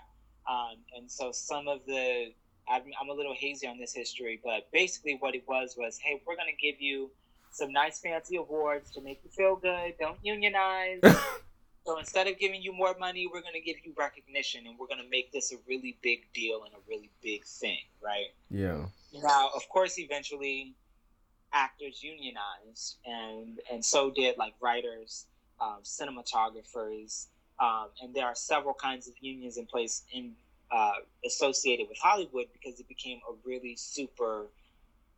Um, and so some of the, I'm, I'm a little hazy on this history, but basically what it was was, hey, we're going to give you some nice fancy awards to make you feel good. Don't unionize. so instead of giving you more money, we're going to give you recognition and we're going to make this a really big deal and a really big thing, right? Yeah. Now, of course, eventually actors unionized and and so did like writers um, cinematographers, um, and there are several kinds of unions in place in uh, associated with Hollywood because it became a really super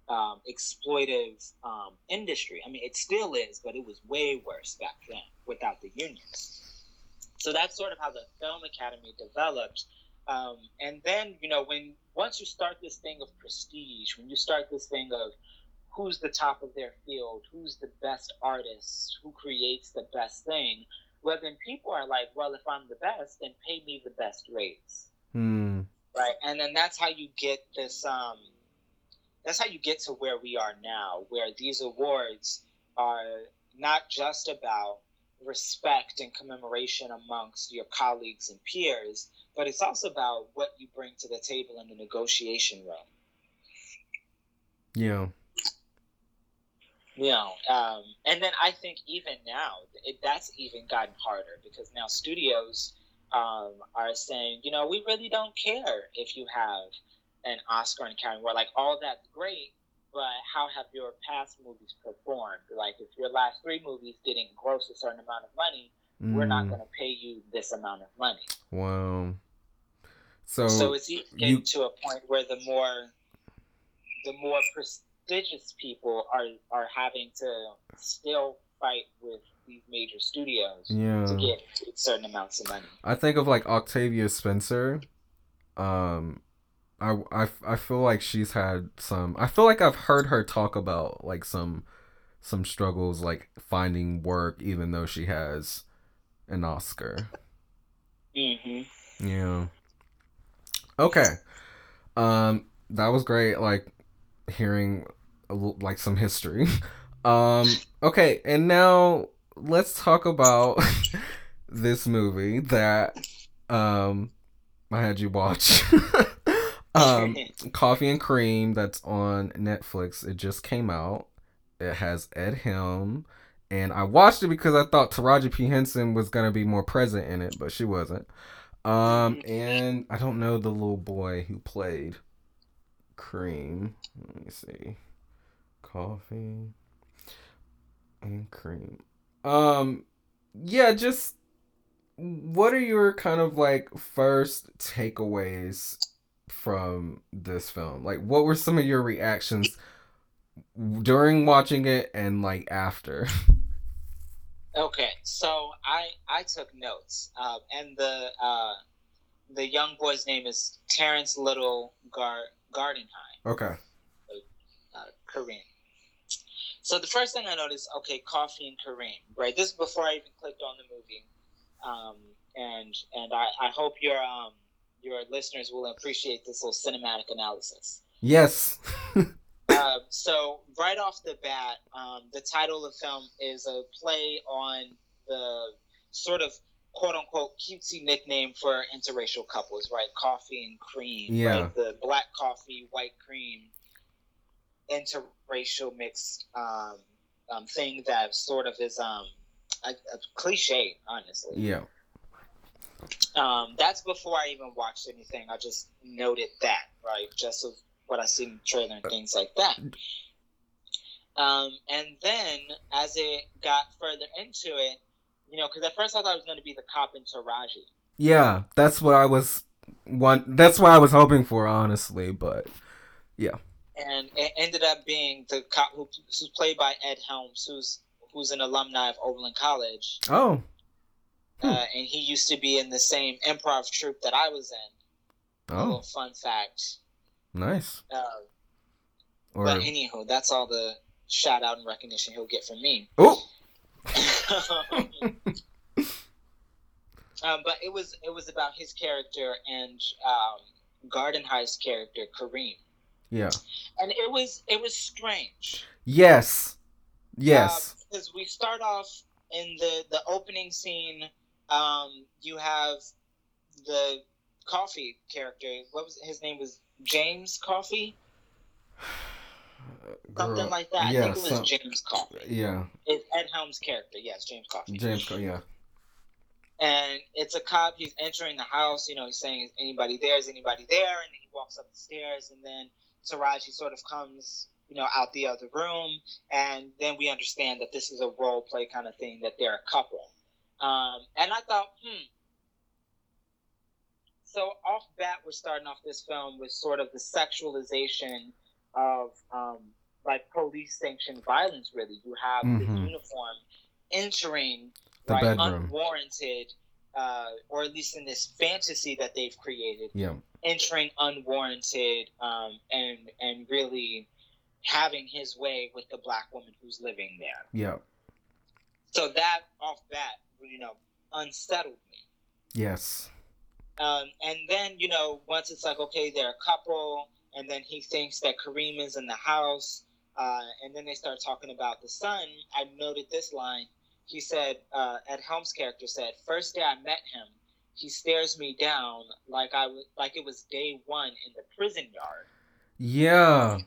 um, exploitive um, industry. I mean, it still is, but it was way worse back then without the unions. So that's sort of how the Film Academy developed. Um, and then, you know, when once you start this thing of prestige, when you start this thing of who's the top of their field, who's the best artist, who creates the best thing. Well, then people are like, well, if I'm the best, then pay me the best rates. Hmm. Right. And then that's how you get this, um, that's how you get to where we are now, where these awards are not just about respect and commemoration amongst your colleagues and peers, but it's also about what you bring to the table in the negotiation room. Yeah. You know, um, and then I think even now it, that's even gotten harder because now studios um, are saying, you know, we really don't care if you have an Oscar and Academy Award. Like all that's great, but how have your past movies performed? Like if your last three movies didn't gross a certain amount of money, mm. we're not mm. going to pay you this amount of money. Wow. So so it's getting you... to a point where the more the more prestigious people are are having to still fight with these major studios yeah. to get certain amounts of money. I think of like Octavia Spencer. Um, I, I, I feel like she's had some. I feel like I've heard her talk about like some some struggles like finding work even though she has an Oscar. Mhm. Yeah. Okay. Um, that was great. Like hearing a little, like some history. um. Okay, and now let's talk about this movie that um I had you watch. um, Coffee and Kareem that's on Netflix. It just came out. It has Ed Helm, and I watched it because I thought Taraji P Henson was gonna be more present in it, but she wasn't. Um, and I don't know the little boy who played Kareem. Let me see. Coffee and Kareem. Um, yeah, just what are your kind of like first takeaways from this film? Like, what were some of your reactions during watching it and like after? Okay, so I I took notes, uh, and the uh, the young boy's name is Terrence Little Gar- Gardenhigh. Okay. Uh, Kareem. So the first thing I noticed, okay, coffee and Kareem, right? This is before I even clicked on the movie, um, and and I, I hope your um your listeners will appreciate this little cinematic analysis. Yes. uh, so right off the bat, um, the title of the film is a play on the sort of quote unquote cutesy nickname for interracial couples, right? Coffee and cream, yeah. right? The black coffee, white cream interracial mix um, um, thing that sort of is um, a, a cliche, honestly. Yeah. Um, that's before I even watched anything. I just noted that, right? Just of what I see in the trailer and things like that. Um, and then as it got further into it, you know, because at first I thought it was going to be the cop in Taraji. Yeah, that's what I was one. That's what I was hoping for, honestly. But yeah and it ended up being the cop who, who's played by Ed Helms, who's who's an alumni of Oberlin College. Oh. Hmm. Uh, and he used to be in the same improv troupe that I was in. Oh. Fun fact. Nice. Uh, or... But anywho, that's all the shout out and recognition he'll get from me. Oh. um, but it was it was about his character and um, Gardenhigh's character Kareem. Yeah. And it was it was strange. Yes. Yes. Because uh, we start off in the the opening scene. Um, you have the coffee character. What was his name? Was James Coffee? Something like that. Yeah, I think it was some, James Coffee. Yeah. It's Ed Helms' character. Yes, James Coffee. James, Coffee. yeah. And it's a cop. He's entering the house. You know, he's saying, "Is anybody there? Is anybody there?" And he walks up the stairs, and then Taraji sort of comes, you know, out the other room, and then we understand that this is a role play kind of thing, that they're a couple. Um, and I thought, hmm. So off bat, we're starting off this film with sort of the sexualization of um, like police sanctioned violence. Really, you have mm-hmm. the uniform entering the right, bedroom. unwarranted, uh, or at least in this fantasy that they've created. Yeah entering unwarranted um, and and really having his way with the black woman who's living there. Yeah. So that off bat, you know, unsettled me. Yes. Um, and then you know, once it's like, okay, they're a couple, and then he thinks that Kareem is in the house, uh, and then they start talking about the son. I noted this line. He said, uh, Ed Helms' character said, first day I met him, he stares me down like I was like it was day one in the prison yard. Yeah.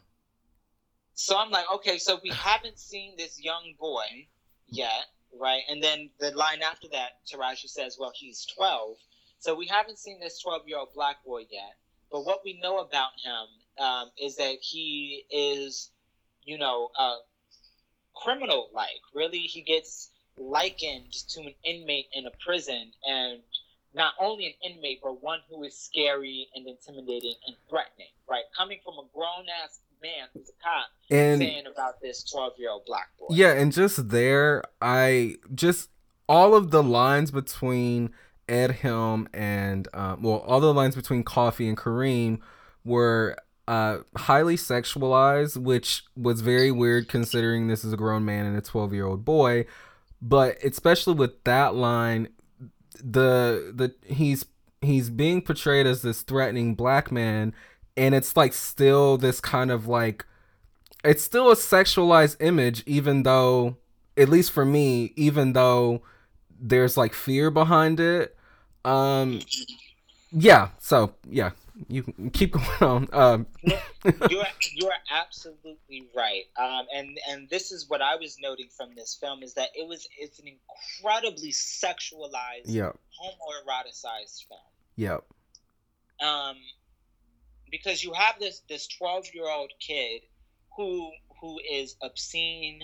So I'm like, okay, so we haven't seen this young boy yet, right? And then the line after that, Taraji says, well, he's 12. So we haven't seen this 12 year old black boy yet. But what we know about him um, is that he is, you know, uh, criminal like. Really, he gets likened to an inmate in a prison and not only an inmate, but one who is scary and intimidating and threatening, right? Coming from a grown ass man who's a cop and, saying about this 12 year old black boy. Yeah, and just there, I just all of the lines between Ed Helm and, um, well, all the lines between Coffee and Kareem were uh, highly sexualized, which was very weird considering this is a grown man and a 12 year old boy. But especially with that line, the the he's he's being portrayed as this threatening black man and it's like still this kind of like it's still a sexualized image even though at least for me even though there's like fear behind it. Um yeah so yeah you keep going on. Um you're you're absolutely right. Um and and this is what i was noting from this film is that it was it's an incredibly sexualized yep. homoeroticized film. Yep. Um because you have this this 12 year old kid who who is obscene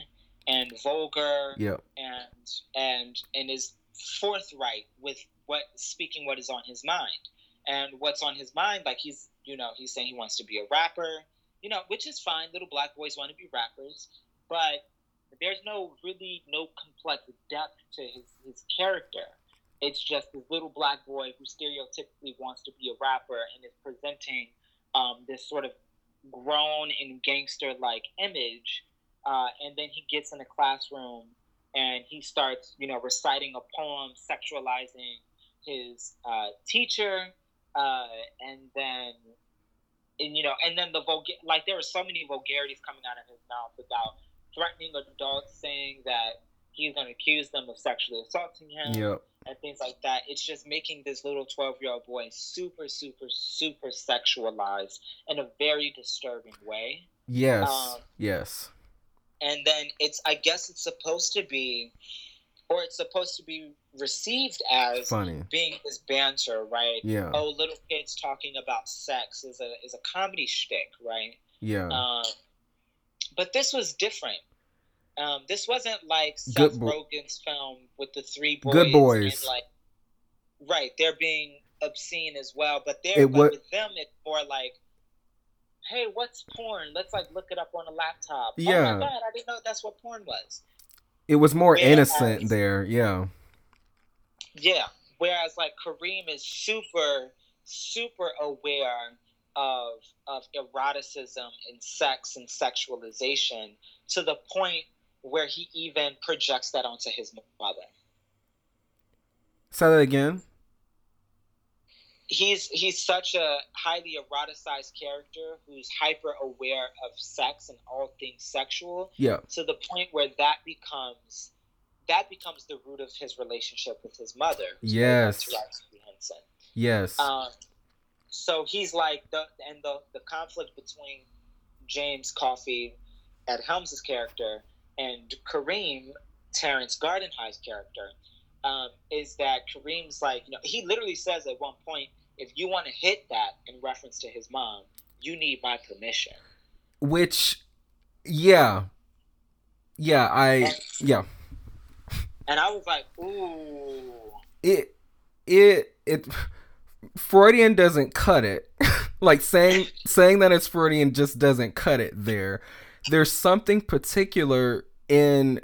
and vulgar yep. and and and is forthright with what speaking what is on his mind and what's on his mind like he's you know he's saying he wants to be a rapper you know which is fine little black boys want to be rappers but there's no really no complex depth to his, his character it's just this little black boy who stereotypically wants to be a rapper and is presenting um, this sort of grown and gangster like image. Uh, and then he gets in the classroom and he starts, you know, reciting a poem sexualizing his uh, teacher. Uh, and then, and, you know, and then the vulgar, like there were so many vulgarities coming out of his mouth about threatening adults, saying that he's going to accuse them of sexually assaulting him. Yep and things like that. It's just making this little 12 year old boy super, super, super sexualized in a very disturbing way. Yes. Um, yes. And then it's, I guess it's supposed to be, or it's supposed to be received as funny being this banter, right? Yeah. Oh, little kids talking about sex is a is a comedy shtick, right? Yeah. Um, but this was different. Um, this wasn't like Seth bo- Rogen's film with the three boys. Good boys. Like, right, they're being obscene as well, but they're but with them it's more like, hey, what's porn? Let's like look it up on a laptop. Yeah. Oh my god, I didn't know that's what porn was. It was more Whereas, innocent there, yeah. Yeah. Whereas like Kareem is super, super aware of of eroticism and sex and sexualization to the point where he even projects that onto his mother. Say that again. He's he's such a highly eroticized character who's hyper aware of sex and all things sexual. Yeah. To the point where that becomes that becomes the root of his relationship with his mother. Yes. Yes. Um, so he's like the and the the conflict between James Coffee, Ed Helms' character, and Kareem, Terrence Gardenhigh's character, um, is that Kareem's like, you know, he literally says at one point, if you want to hit that in reference to his mom, you need my permission. Which, yeah, yeah, I, and, yeah. And I was like, ooh. It, it, it. Freudian doesn't cut it. like saying saying that it's Freudian just doesn't cut it there there's something particular in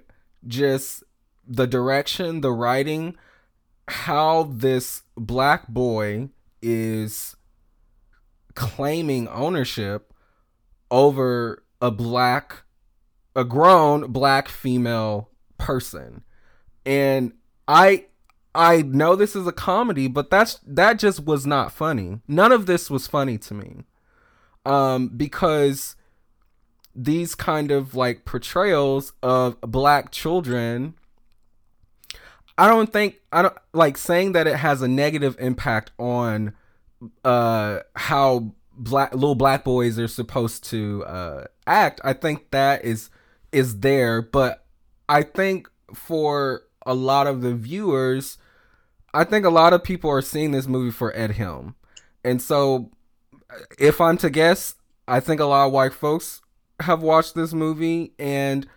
just the direction, the writing, how this black boy is claiming ownership over a black a grown black female person. And I I know this is a comedy, but that's that just was not funny. None of this was funny to me. Um because these kind of like portrayals of black children I don't think I don't like saying that it has a negative impact on uh how black little black boys are supposed to uh act. I think that is is there, but I think for a lot of the viewers, I think a lot of people are seeing this movie for Ed Helm. And so if I'm to guess, I think a lot of white folks have watched this movie and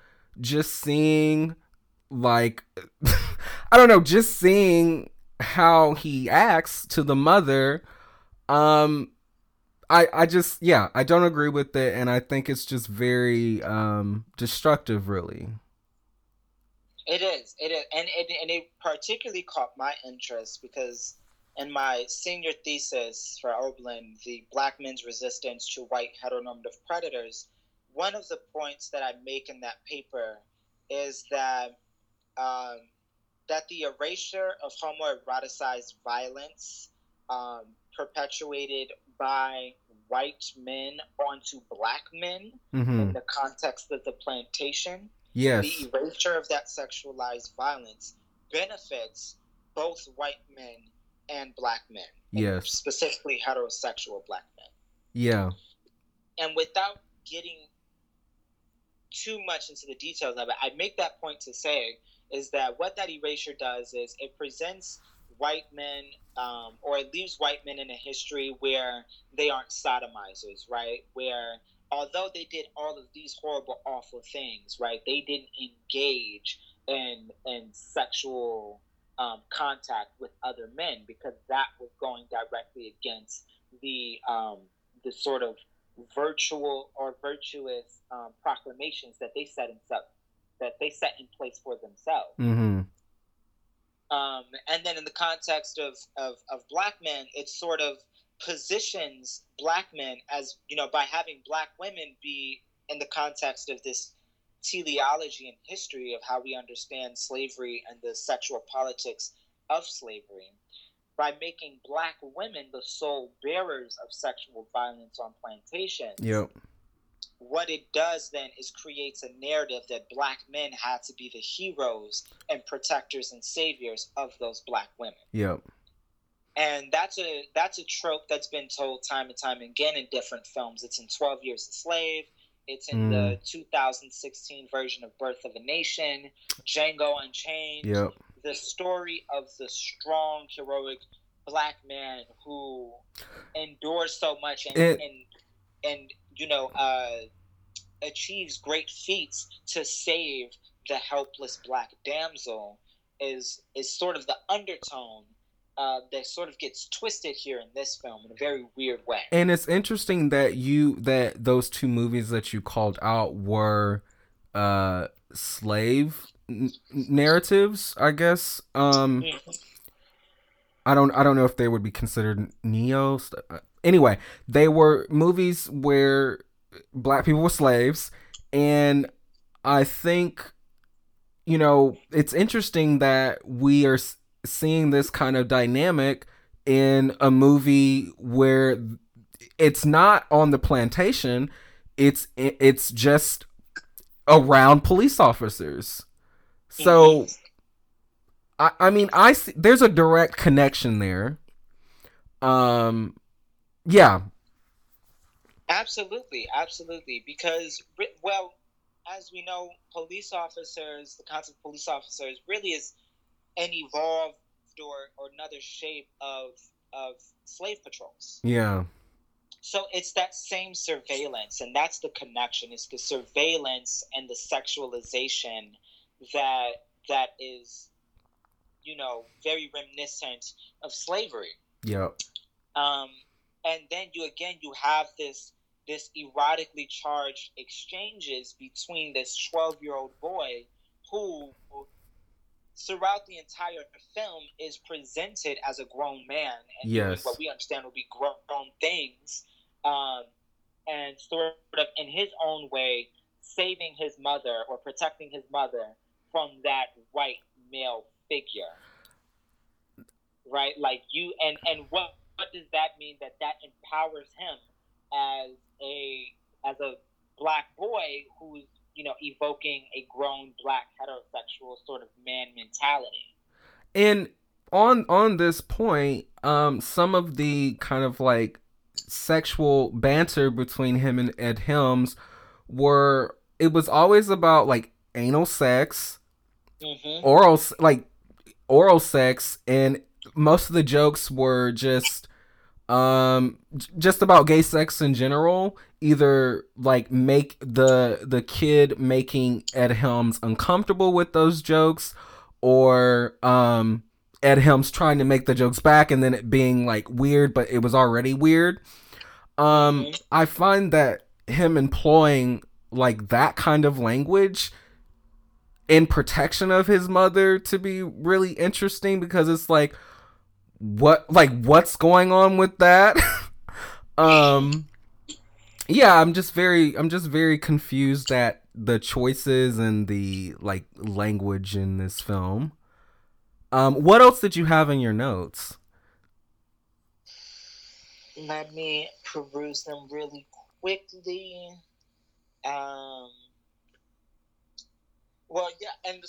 just seeing like I don't know, just seeing how he acts to the mother um I I just yeah, I don't agree with it and I think it's just very um destructive really. It is. It is. And it, and it particularly caught my interest because in my senior thesis for Oberlin, the Black men's resistance to white heteronormative predators, one of the points that I make in that paper is that um, that the erasure of homoeroticized violence um, perpetuated by white men onto black men mm-hmm. in the context of the plantation. Yes. The erasure of that sexualized violence benefits both white men and black men. Yes. Specifically heterosexual black men. Yeah. And without getting too much into the details of it, I make that point to say is that what that erasure does is it presents white men, um, or it leaves white men in a history where they aren't sodomizers, right? Where although they did all of these horrible, awful things, right, they didn't engage in in sexual um, contact with other men because that was going directly against the um, the sort of virtual or virtuous um, proclamations that they set themselves that they set in place for themselves. Mm-hmm. Um, and then in the context of, of, of black men, it sort of positions black men as you know by having black women be in the context of this teleology and history of how we understand slavery and the sexual politics of slavery by making black women the sole bearers of sexual violence on plantations. Yep. What it does then is creates a narrative that black men had to be the heroes and protectors and saviors of those black women. Yep. And that's a that's a trope that's been told time and time again in different films. It's in Twelve Years a Slave. It's in mm. the 2016 version of Birth of a Nation, Django Unchained. Yep. The story of the strong, heroic black man who endures so much and it, and, and you know uh, achieves great feats to save the helpless black damsel is is sort of the undertone uh, that sort of gets twisted here in this film in a very weird way. And it's interesting that you that those two movies that you called out were uh, slave n- narratives, I guess. Um, mm-hmm. I don't I don't know if they would be considered neo. Anyway, they were movies where black people were slaves, and I think you know it's interesting that we are seeing this kind of dynamic in a movie where it's not on the plantation it's it's just around police officers. So i i mean i see there's a direct connection there. Um yeah absolutely absolutely because well as we know police officers the concept of police officers really is an evolved or, or another shape of of slave patrols. Yeah. So it's that same surveillance, and that's the connection. It's the surveillance and the sexualization that that is, you know, very reminiscent of slavery. Yeah. Um, and then you again you have this this erotically charged exchanges between this twelve year old boy who throughout the entire film is presented as a grown man and yes. what we understand will be grown things, um, and sort of in his own way saving his mother or protecting his mother from that white male figure. Right, like you, and and what what does that mean? That that empowers him as a as a black boy who's you know, evoking a grown black heterosexual sort of man mentality. And on on this point, um, some of the kind of like sexual banter between him and Ed Helms were it was always about like anal sex, mm-hmm. oral like oral sex, and most of the jokes were just um just about gay sex in general either like make the the kid making ed helms uncomfortable with those jokes or um ed helms trying to make the jokes back and then it being like weird but it was already weird um mm-hmm. i find that him employing like that kind of language in protection of his mother to be really interesting because it's like what like what's going on with that? Um yeah i'm just very i'm just very confused at the choices and the like language in this film. Um what else did you have in your notes? Let me peruse them really quickly. Um, well, yeah, and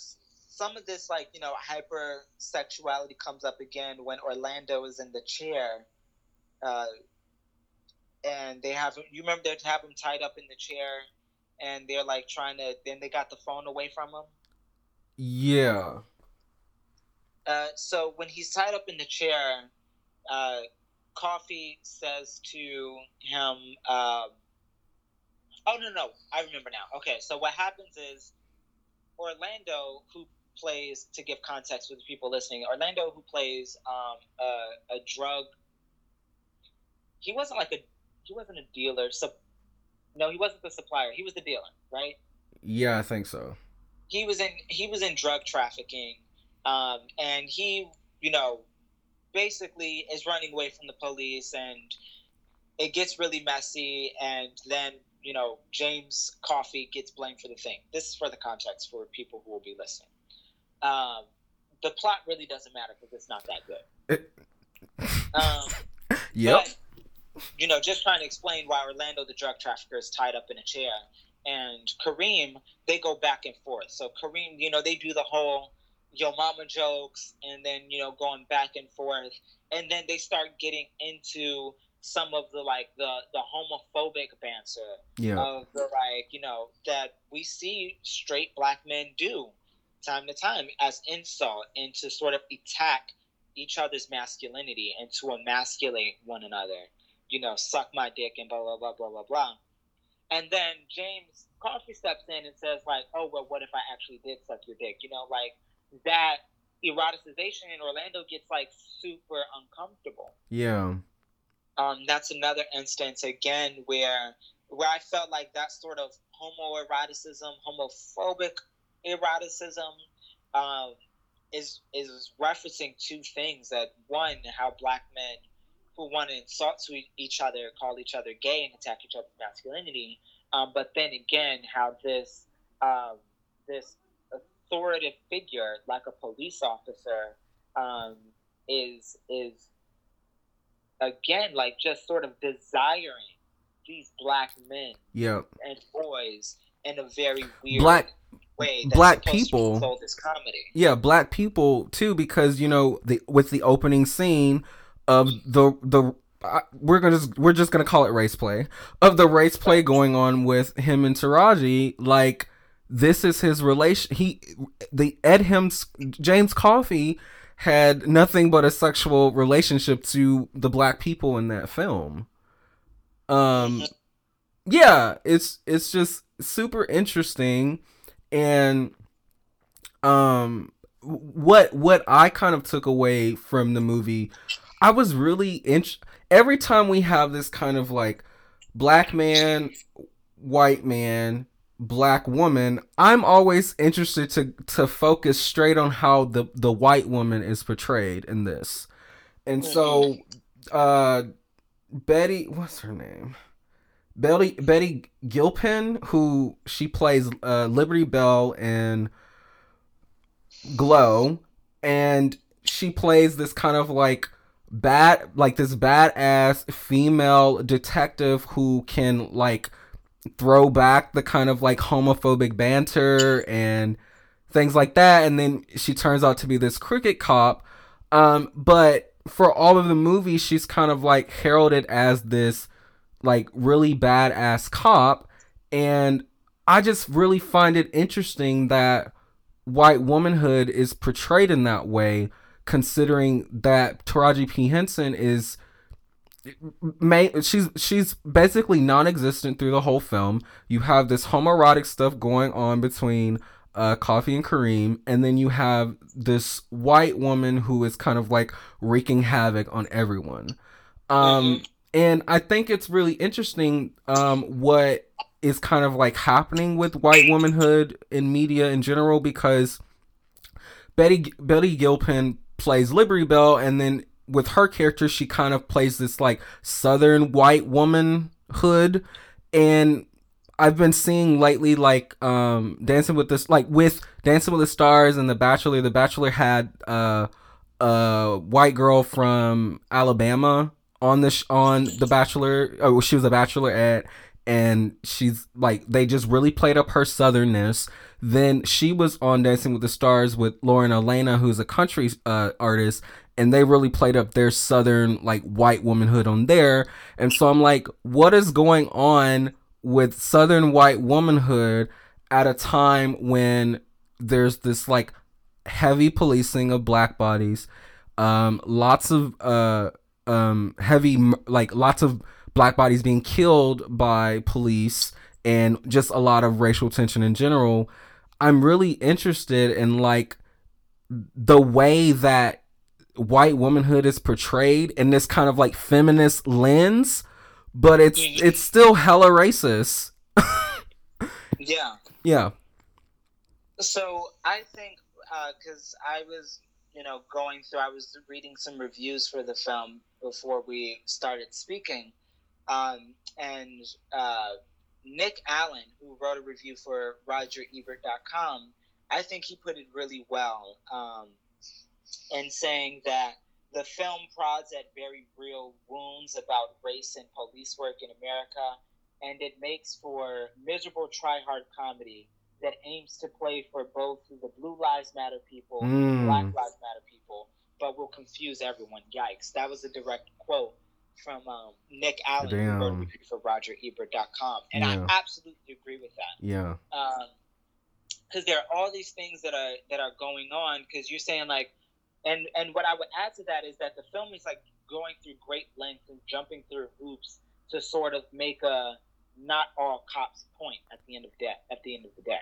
some of this, like you know, hypersexuality comes up again when Orlando is in the chair, uh, and they have you remember they have him tied up in the chair, and they're like trying to. Then they got the phone away from him. Yeah. Uh, so when he's tied up in the chair, uh, Coffee says to him, uh, "Oh no, no, I remember now. Okay, so what happens is Orlando, who plays to give context the people listening, Orlando, who plays um, a, a drug. He wasn't like a he wasn't a dealer. So, no, he wasn't the supplier. He was the dealer, right? Yeah, I think so. He was in he was in drug trafficking, um, and he, you know, basically is running away from the police, and it gets really messy, and then you know James Coffee gets blamed for the thing. This is for the context for people who will be listening. Um, the plot really doesn't matter because it's not that good. um, yep. But, you know, just trying to explain why Orlando, the drug trafficker, is tied up in a chair, and Kareem, they go back and forth. So Kareem, you know, they do the whole yo mama jokes, and then you know going back and forth, and then they start getting into some of the like the the homophobic banter yeah. of the like you know that we see straight black men do time to time as insult and to sort of attack each other's masculinity and to emasculate one another you know, suck my dick and blah blah blah blah blah blah. And then James Coffee steps in and says like, oh well, what if I actually did suck your dick? You know, like that eroticization in Orlando gets like super uncomfortable. Yeah. Um, that's another instance again where where I felt like that sort of homoeroticism, homophobic eroticism, um, is is referencing two things. That one, how black men who want to insult to each other, call each other gay, and attack each other's masculinity. Um, but then again, how this um, this authoritative figure, like a police officer, um, is is again like just sort of desiring these black men yep. and boys in a very weird black way black people yeah black people too because you know the with the opening scene of the the uh, we're gonna just, we're just gonna call it race play of the race play going on with him and Taraji. Like this is his relation. He the Ed Helms James Coffee had nothing but a sexual relationship to the black people in that film. Um, yeah, it's it's just super interesting, and um, what what I kind of took away from the movie I was really int- every time we have this kind of like black man, white man, black woman, I'm always interested to to focus straight on how the the white woman is portrayed in this. And so uh Betty what's her name? Betty Betty Gilpin, who she plays uh, Liberty Belle in Glow, and she plays this kind of like bad like this badass female detective who can like throw back the kind of like homophobic banter and things like that and then she turns out to be this cricket cop. Um but for all of the movie she's kind of like heralded as this like really badass cop and i just really find it interesting that white womanhood is portrayed in that way considering that Taraji P Henson is may she's she's basically non-existent through the whole film. You have this homoerotic stuff going on between uh, Coffee and Kareem, and then you have this white woman who is kind of like wreaking havoc on everyone. Um, mm-hmm. And I think it's really interesting um, what is kind of like happening with white womanhood in media in general because Betty Betty Gilpin plays Liberty Belle, and then with her character, she kind of plays this like southern white womanhood, and I've been seeing lately like um Dancing with this like with Dancing with the Stars and The Bachelor. The Bachelor had uh a white girl from Alabama on the sh- on the Bachelor. Oh, she was a Bachelorette, and she's like they just really played up her southernness. Then she was on Dancing with the Stars with Lauren Alaina, who's a country uh, artist, and they really played up their southern like white womanhood on there. And so I'm like, what is going on with southern white womanhood at a time when there's this like heavy policing of black bodies, um, lots of uh, um, heavy like lots of black bodies being killed by police, and just a lot of racial tension in general. I'm really interested in like the way that white womanhood is portrayed in this kind of like feminist lens, but it's it's still hella racist. yeah. Yeah. So I think because uh, I was, you know, going through, I was reading some reviews for the film before we started speaking, um, and uh, Nick Allen, who wrote a review for RogerEbert.com, I think he put it really well um, in saying that the film prods at very real wounds about race and police work in America, and it makes for miserable try-hard comedy that aims to play for both the Blue Lives Matter people mm. and. Black Lives Matter people, but will confuse everyone. Yikes! That was a direct quote from um, Nick Allen, Damn. who wrote a review for RogerEbert.com, and yeah. I absolutely agree with that. Yeah. Because um, there are all these things that are that are going on. Because you're saying like, and and what I would add to that is that the film is like going through great lengths and jumping through hoops to sort of make a not all cops point at the end of day at the end of the day.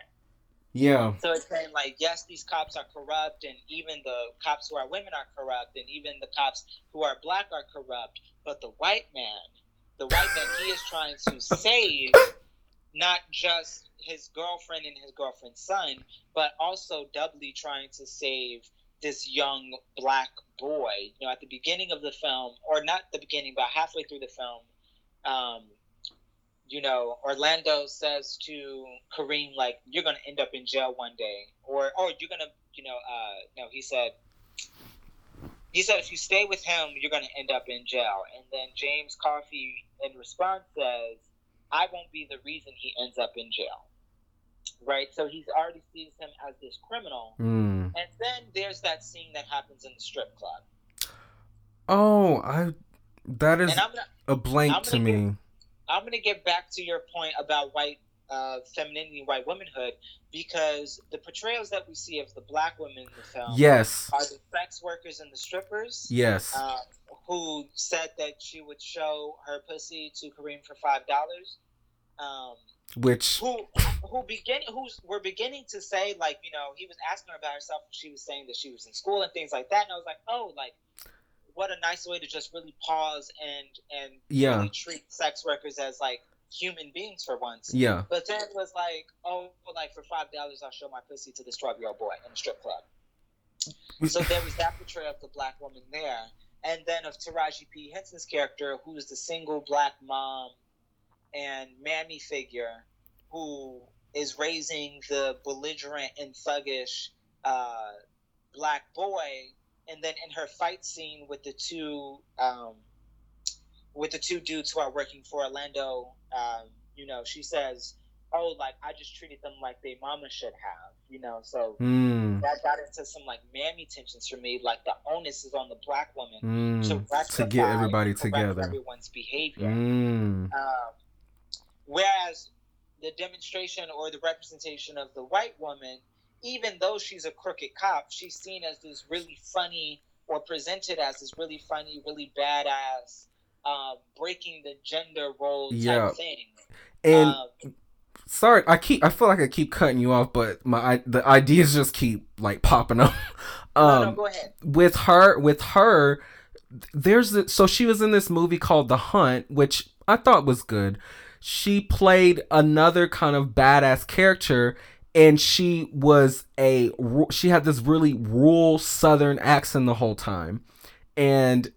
Yeah. So it's saying like, yes, these cops are corrupt, and even the cops who are women are corrupt, and even the cops who are black are corrupt. But the white man, the white man, he is trying to save not just his girlfriend and his girlfriend's son, but also doubly trying to save this young black boy. You know, at the beginning of the film, or not the beginning, but halfway through the film, um, you know, Orlando says to Kareem, like, you're going to end up in jail one day. Or, or you're going to, you know, uh, no, he said, he said, if you stay with him, you're going to end up in jail. And then James Coffee, in response, says, I won't be the reason he ends up in jail. Right? So he's already sees him as this criminal. Mm. And then there's that scene that happens in the strip club. Oh, I. That is a blank to me. Give, I'm going to get back to your point about white uh, femininity, white womanhood, because the portrayals that we see of the black women in the film, yes, are the sex workers and the strippers, yes, uh, who said that she would show her pussy to Kareem for five dollars. Um, which who who begin who's were beginning to say like you know he was asking her about herself and she was saying that she was in school and things like that. And I was like oh like what a nice way to just really pause and and yeah. really treat sex workers as like human beings for once. Yeah. But then it was like, oh, like for five dollars, I'll show my pussy to this twelve year old boy in a strip club. so there was that portrayal of the black woman there, and then of Taraji P Henson's character, who is the single black mom and mammy figure who is raising the belligerent and thuggish uh, black boy and then in her fight scene with the two um, with the two dudes who are working for Orlando, um, you know, she says, "Oh, like I just treated them like they mama should have," you know. So mm. that got into some like mammy tensions for me. Like the onus is on the black woman mm. to to get everybody together, everyone's behavior. Mm. Um, whereas the demonstration or the representation of the white woman even though she's a crooked cop, she's seen as this really funny or presented as this really funny, really badass, uh, breaking the gender role type yeah. thing. And um, sorry, I keep I feel like I keep cutting you off, but my the ideas just keep like popping up. um, no, no, um, go ahead. With her, with her, there's the, so she was in this movie called The Hunt, which I thought was good. She played another kind of badass character and she was a she had this really rural southern accent the whole time. And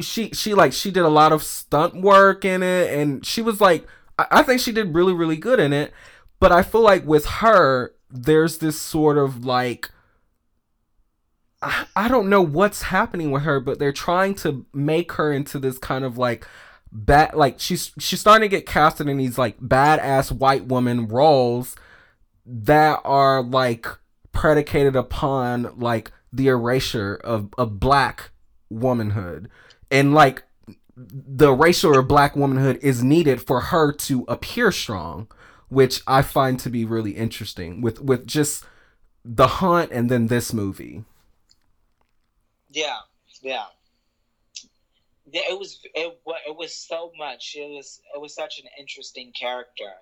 she she like she did a lot of stunt work in it. And she was like I, think she did really really good in it. But i feel like with her there's this sort of like I, I don't know what's happening with her, but they're trying to make her into this kind of like bad like she's she's starting to get casted in these like badass white woman roles that are like predicated upon like the erasure of, of black womanhood. And like the erasure of black womanhood is needed for her to appear strong which i find to be really interesting with with just the hunt and then this movie. Yeah yeah, it was it, it was so much. It was it was such an interesting character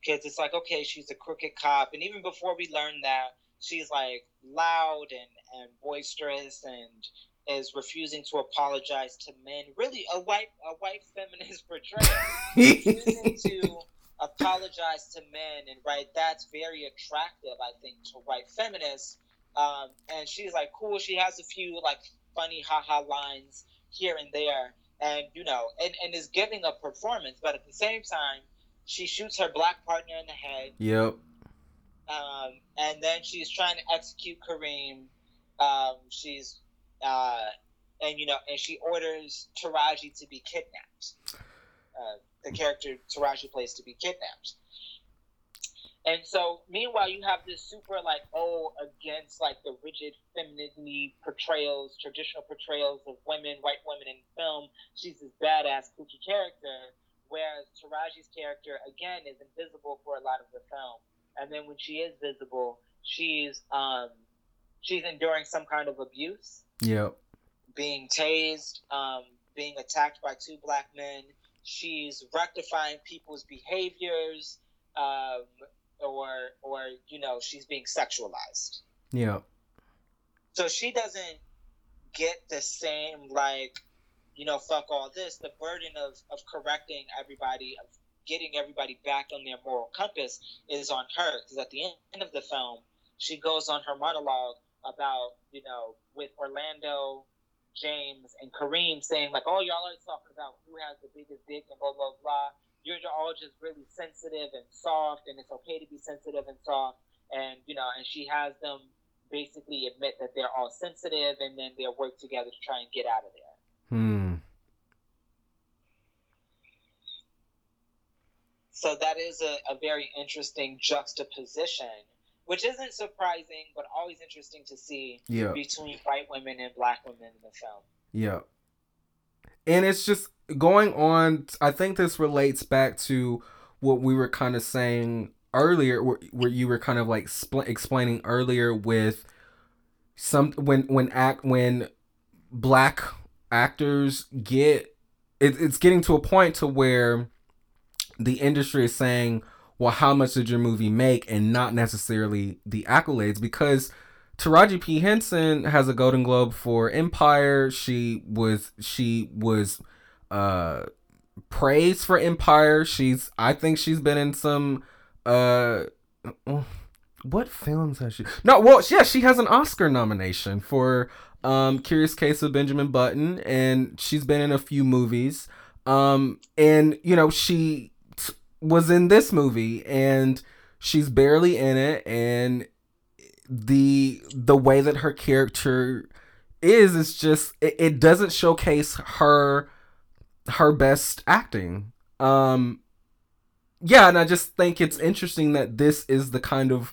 because it's like okay, she's a crooked cop, and even before we learn that, she's like loud and and boisterous and is refusing to apologize to men. Really, a white a white feminist portrayal. refusing to apologize to men, and right, that's very attractive, I think, to white feminists. Um, and she's like cool. She has a few like funny haha lines here and there, and you know, and, and is giving a performance, but at the same time, she shoots her black partner in the head. Yep. Um, and then she's trying to execute Kareem. Um, she's, uh, and you know, and she orders Taraji to be kidnapped. Uh, the character Taraji plays to be kidnapped. And so, meanwhile, you have this super like oh against like the rigid femininity portrayals, traditional portrayals of women, white women in film. She's this badass kooky character, whereas Taraji's character again is invisible for a lot of the film. And then when she is visible, she's um she's enduring some kind of abuse. Yep. Being tased, um, being attacked by two black men. She's rectifying people's behaviors. Um, or or you know she's being sexualized. Yeah. So she doesn't get the same like you know fuck all this. The burden of of correcting everybody of getting everybody back on their moral compass is on her because at the end of the film she goes on her monologue about you know with Orlando James and Kareem saying like, "Oh, y'all are talking about who has the biggest dick and blah blah blah." You're all just really sensitive and soft, and it's okay to be sensitive and soft. And you know, and she has them basically admit that they're all sensitive, and then they'll work together to try and get out of there. Hmm. So that is a, a very interesting juxtaposition, which isn't surprising, but always interesting to see yeah. between white women and black women in the film. Yeah. And it's just going on, I think this relates back to what we were kind of saying earlier, where, where you were kind of like spl- explaining earlier with some when when act when black actors get it, it's getting to a point to where the industry is saying well how much did your movie make and not necessarily the accolades because Taraji P Henson has a Golden Globe for Empire. She was she was uh praise for Empire. She's I think she's been in some uh what films has she No, well yeah, she has an Oscar nomination for um Curious Case of Benjamin Button and she's been in a few movies. Um and you know, she t- was in this movie and she's barely in it and the the way that her character is is just it, it doesn't showcase her her best acting. Um yeah, and I just think it's interesting that this is the kind of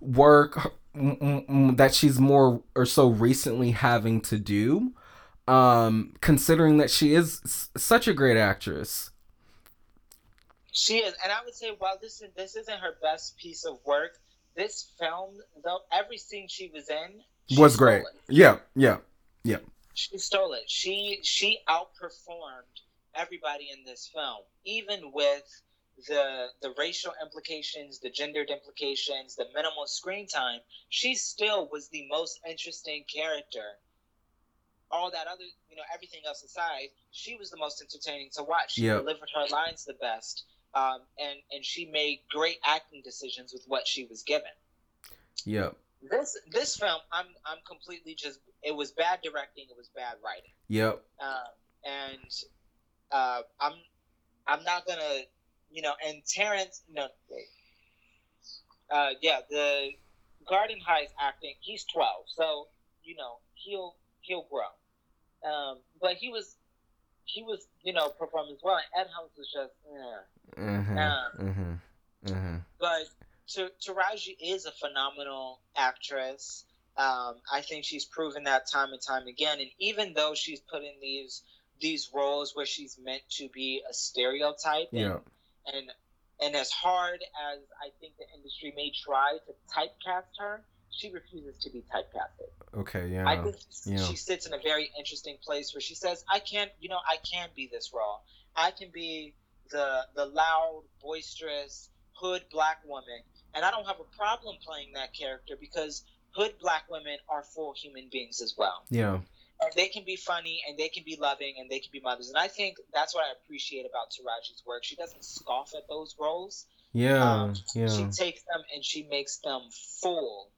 work that she's more or so recently having to do um considering that she is s- such a great actress. She is and i would say while this is this isn't her best piece of work this film though every scene she was in was great. yeah yeah yeah she stole it. She she outperformed everybody in this film, even with the the racial implications, the gendered implications, the minimal screen time. She still was the most interesting character. All that other, you know, everything else aside, she was the most entertaining to watch. She yep. delivered her lines the best, um, and and she made great acting decisions with what she was given. Yep. This this film, I'm I'm completely just. It was bad directing. It was bad writing. Yep. Uh, and uh, I'm I'm not gonna, you know. And Terrence, no, uh, yeah, the Garden Heights acting. He's 12, so you know he'll he'll grow. Um, but he was he was you know performing as well. And Ed Helms was just yeah. Mm-hmm, um, mm-hmm, mm-hmm. But Taraji is a phenomenal actress. Um, I think she's proven that time and time again. And even though she's put in these these roles where she's meant to be a stereotype, yeah. and, and and as hard as I think the industry may try to typecast her, she refuses to be typecasted. Okay, yeah. I think yeah. she sits in a very interesting place where she says, "I can't, you know, I can be this role. I can be the the loud, boisterous hood black woman, and I don't have a problem playing that character because hood black women are full human beings as well. Yeah." and they can be funny and they can be loving and they can be mothers. And I think that's what I appreciate about Taraji's work. She doesn't scoff at those roles. Yeah, um, yeah. She takes them and she makes them full.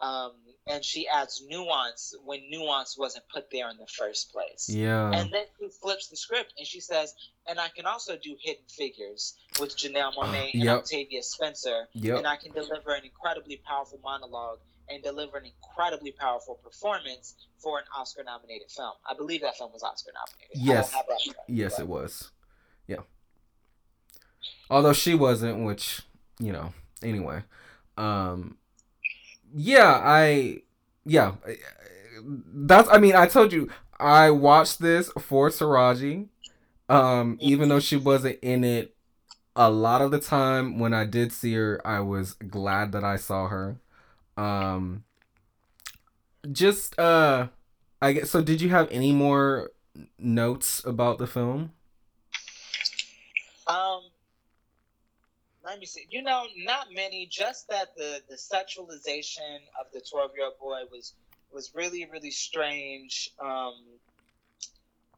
Um, and she adds nuance when nuance wasn't put there in the first place. Yeah. And then she flips the script and she says, and I can also do hidden figures with Janelle Monáe and yep. Octavia Spencer. Yep. And I can deliver an incredibly powerful monologue and deliver an incredibly powerful performance for an Oscar nominated film. I believe that film was Oscar nominated. Yes. Yes, but. it was. Yeah. Although she wasn't, which, you know, anyway. Um yeah, I yeah. That's I mean, I told you I watched this for Taraji. Um, even though she wasn't in it a lot of the time when I did see her, I was glad that I saw her. Um, just uh, I guess so. Did you have any more notes about the film? Um, let me see. You know, not many. Just that the the sexualization of the twelve year old boy was was really really strange. Um,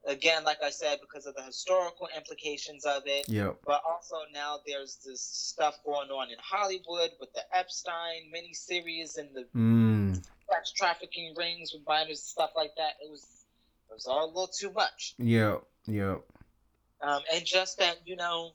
again, like I said, because of the historical implications of it. Yeah. But also now there's this stuff going on in Hollywood with the Epstein miniseries and the mm. sex trafficking rings with minors and stuff like that. It was it was all a little too much. Yeah. Yeah. Um, and just that you know,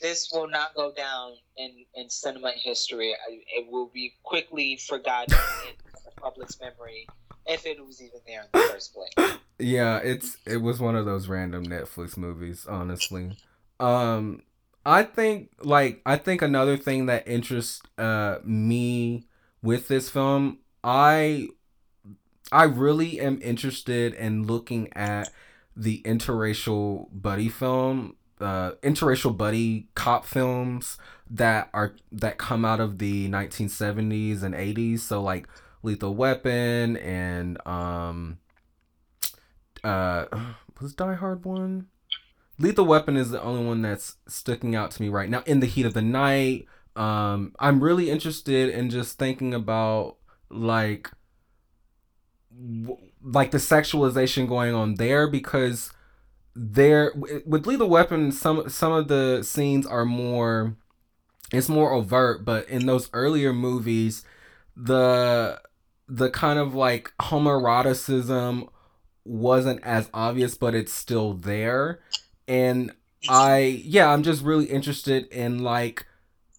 this will not go down in in cinema history. It will be quickly forgotten in the public's memory if it was even there in the first place. Yeah, it's it was one of those random Netflix movies, honestly. Um I think like I think another thing that interests uh me with this film, I I really am interested in looking at the interracial buddy film, uh interracial buddy cop films that are that come out of the 1970s and 80s. So like Lethal Weapon and um uh was Die Hard one? Lethal Weapon is the only one that's sticking out to me right now. In the Heat of the Night, um I'm really interested in just thinking about like w- like the sexualization going on there because there with Lethal Weapon some some of the scenes are more it's more overt but in those earlier movies the the kind of like homoeroticism wasn't as obvious, but it's still there. And I, yeah, I'm just really interested in like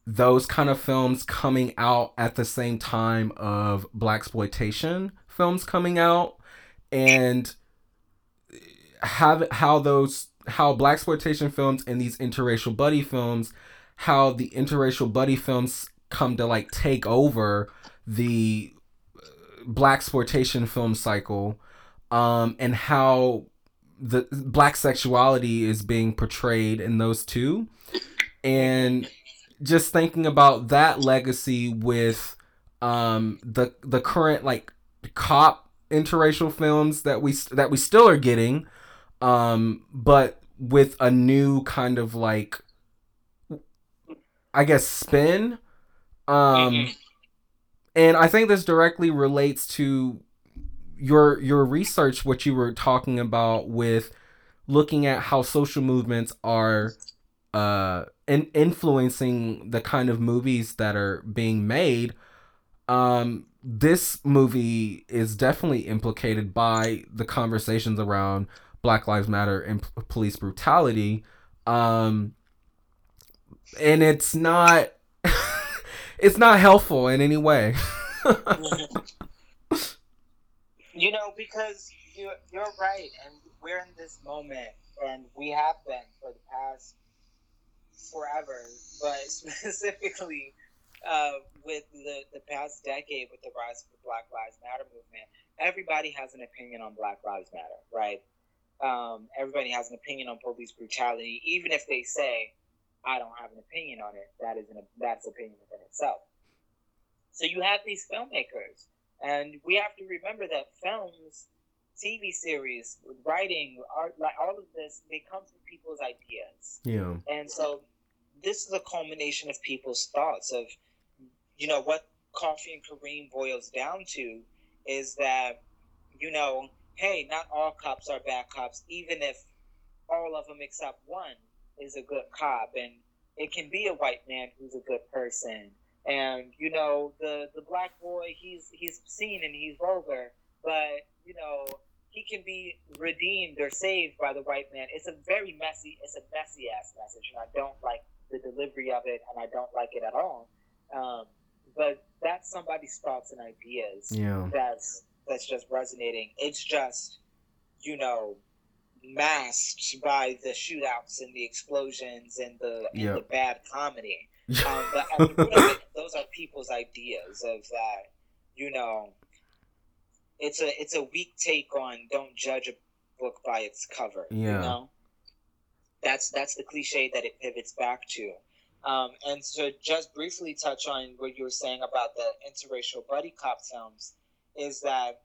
those kind of films coming out at the same time of blaxploitation films coming out and have how those how blaxploitation films and these interracial buddy films how the interracial buddy films come to like take over the blaxploitation film cycle um, and how the black sexuality is being portrayed in those two. And just thinking about that legacy with um, the the current like cop interracial films that we that we still are getting um, but with a new kind of like I guess spin um mm-hmm and I think this directly relates to your your research, what you were talking about with looking at how social movements are uh in influencing the kind of movies that are being made. Um this movie is definitely implicated by the conversations around black lives matter and p- police brutality. Um and it's not it's not helpful in any way. You know, because you're, you're right, and we're in this moment, and we have been for the past forever, but specifically uh, with the, the past decade with the rise of the Black Lives Matter movement, everybody has an opinion on Black Lives Matter, right? Um, everybody has an opinion on police brutality, even if they say, "I don't have an opinion on it." That is an that's opinion within itself. So you have these filmmakers, and we have to remember that films, TV series, writing, art, like all of this, they come from people's ideas. Yeah. And so this is a culmination of people's thoughts of, you know, what Coffee and Kareem boils down to is that, you know, hey, not all cops are bad cops, even if all of them except one is a good cop, and it can be a white man who's a good person, and you know, the the black boy, he's he's seen and he's vulgar, but you know, he can be redeemed or saved by the white man. It's a very messy, it's a messy ass message, and I don't like the delivery of it, and I don't like it at all. Um, but that's somebody's thoughts and ideas. Yeah. That's that's just resonating. It's just, you know, masked by the shootouts and the explosions and the and yep. the bad comedy. Um, but I mean, those are people's ideas of that. You know, it's a it's a weak take on don't judge a book by its cover. Yeah. You know, that's that's the cliche that it pivots back to. Um, and to just briefly touch on what you were saying about the interracial buddy cop films, is that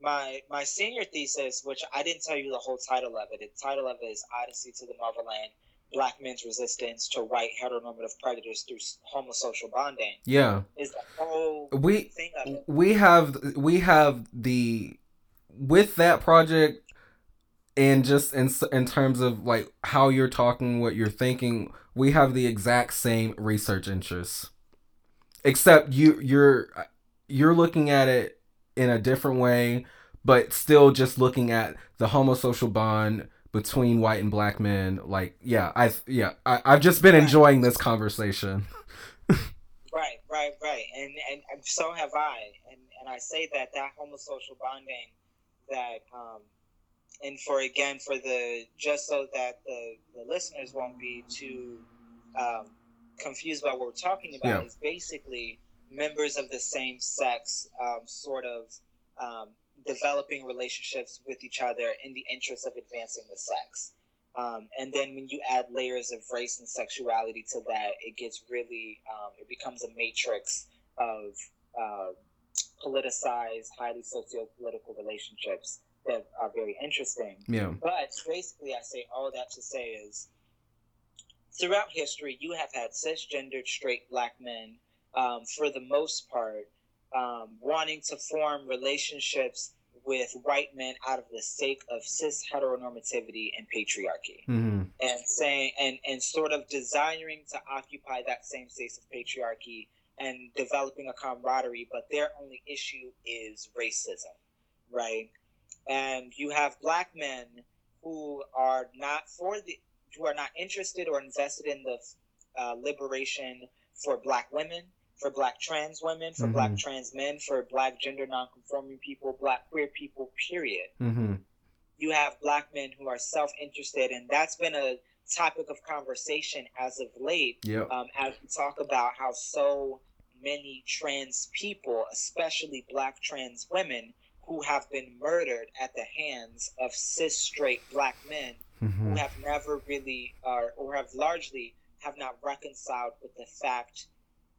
my my senior thesis, which I didn't tell you the whole title of it. The title of it is Odyssey to the Motherland: Black Men's Resistance to White Heteronormative Predators Through Homosocial Bonding. Yeah, is the whole we we have we have the with that project and just in in terms of like how you're talking, what you're thinking, we have the exact same research interests. Except you you're you're looking at it in a different way, but still just looking at the homosocial bond between white and black men. Like, yeah, I yeah, I, I've just been right. enjoying this conversation. right, right, right, and and so have I, and and I say that that homosocial bonding that um and for again for the just so that the, the listeners won't be too um, confused about what we're talking about yeah. is basically members of the same sex um, sort of um, developing relationships with each other in the interest of advancing the sex um, and then when you add layers of race and sexuality to that it gets really um, it becomes a matrix of uh, politicized highly socio-political relationships that are very interesting. Yeah. But basically, I say all that to say is throughout history, you have had cisgendered straight black men, um, for the most part, um, wanting to form relationships with white men out of the sake of cis heteronormativity and patriarchy mm-hmm. and saying and and sort of desiring to occupy that same space of patriarchy and developing a camaraderie but their only issue is racism right and you have black men who are not for the who are not interested or invested in the uh, liberation for black women for black trans women for mm-hmm. black trans men for black gender nonconforming people black queer people period mm-hmm. you have black men who are self-interested and that's been a topic of conversation as of late yep. um, as we talk about how so many trans people especially black trans women who have been murdered at the hands of cis straight black men mm-hmm. who have never really uh, or have largely have not reconciled with the fact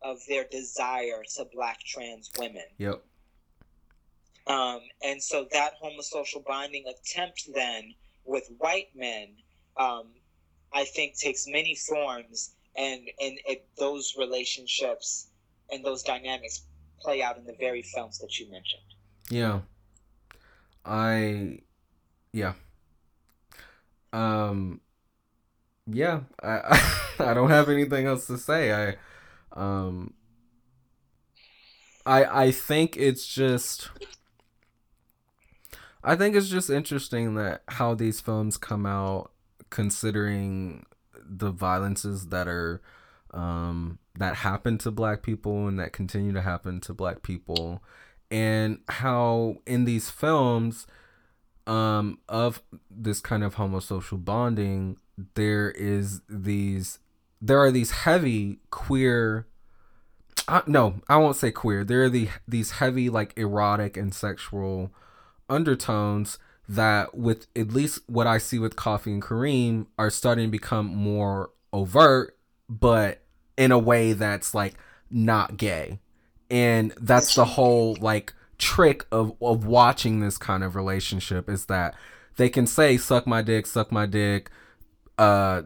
of their desire to black trans women. Yep. Um, and so that homosocial bonding attempt then with white men, um, I think takes many forms, and and it, those relationships and those dynamics play out in the very films that you mentioned. Yeah. I yeah. Um yeah, I I don't have anything else to say. I um I I think it's just I think it's just interesting that how these films come out considering the violences that are um that happen to black people and that continue to happen to black people. And how in these films um of this kind of homosocial bonding there is these there are these heavy queer uh, no i won't say queer. There are the these heavy like erotic and sexual undertones that with at least what i see with coffee and kareem are starting to become more overt but in a way that's like not gay. And that's the whole like trick of of watching this kind of relationship is that they can say suck my dick suck my dick uh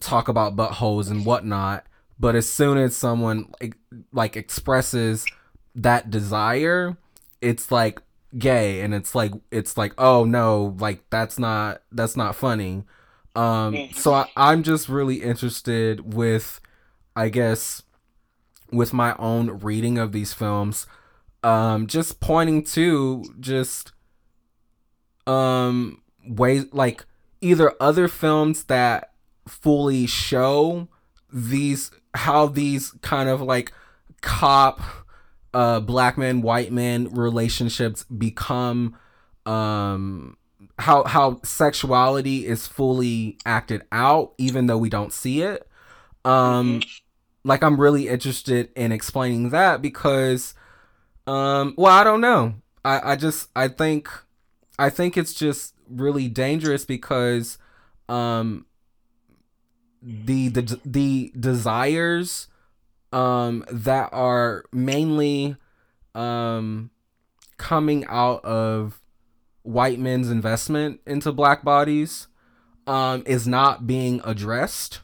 talk about buttholes and whatnot but as soon as someone like expresses that desire it's like gay and it's like it's like oh no like that's not that's not funny. Um so I, i'm just really interested with i guess with my own reading of these films um just pointing to just um ways like either other films that fully show these how these kind of like cop uh black men white men relationships become um how how sexuality is fully acted out even though we don't see it um like I'm really interested in explaining that because um well I don't know. I I just I think I think it's just really dangerous because um the the the desires um that are mainly um coming out of white men's investment into black bodies um is not being addressed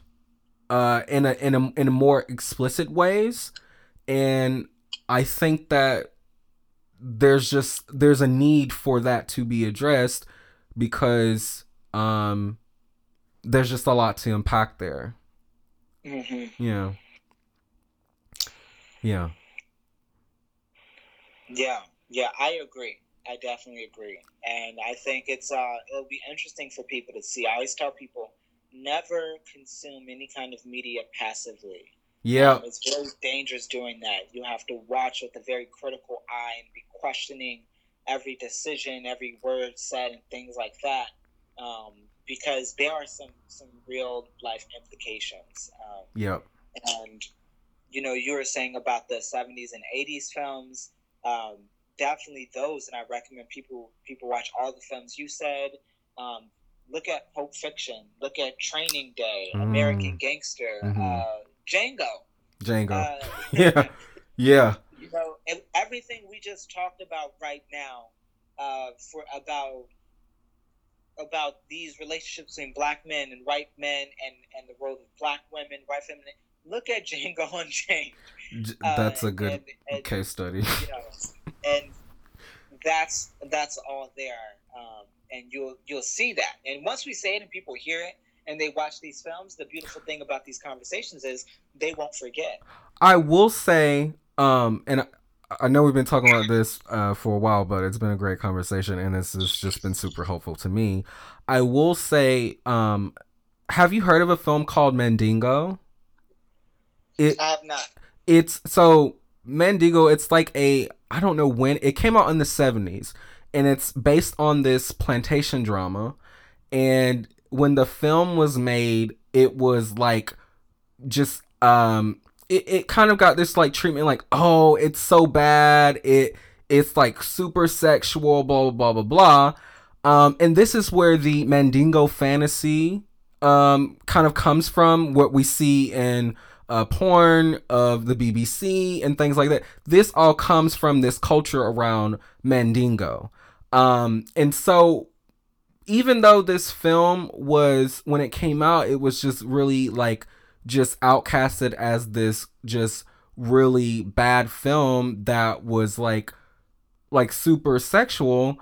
uh, in a in a in a more explicit ways, and I think that there's just there's a need for that to be addressed because um there's just a lot to unpack there. Mm-hmm. Yeah. Yeah. Yeah. Yeah, I agree. I definitely agree. And I think it's uh it'll be interesting for people to see. I always tell people never consume any kind of media passively. Yeah. Um, it's very dangerous doing that. You have to watch with a very critical eye and be questioning every decision, every word said, and things like that. Um, because there are some, some real life implications. Um, yep. And, you know, you were saying about the 70s and 80s films. Um, definitely those, and I recommend people people watch all the films you said. Um, look at Pulp Fiction, look at Training Day, mm. American Gangster, mm-hmm. uh, Django. Django. Uh, yeah. Yeah. Everything we just talked about right now, uh, for about about these relationships between black men and white men, and and the role of black women, white women. Look at Django Unchained. That's a good and, and, case study. You know, and that's that's all there. Um, and you'll you'll see that. And once we say it and people hear it and they watch these films, the beautiful thing about these conversations is they won't forget. I will say, um, and I know we've been talking about this uh, for a while, but it's been a great conversation, and this has just been super helpful to me. I will say, um, have you heard of a film called Mandingo? It, I have not. It's so Mandingo. It's like a I don't know when it came out in the seventies and it's based on this plantation drama. And when the film was made, it was like just um it, it kind of got this like treatment like, oh, it's so bad. It it's like super sexual, blah blah blah blah blah. Um, and this is where the Mandingo fantasy um kind of comes from, what we see in uh, porn of the BBC and things like that. This all comes from this culture around Mandingo. Um, and so even though this film was when it came out, it was just really like just outcasted as this just really bad film that was like like super sexual.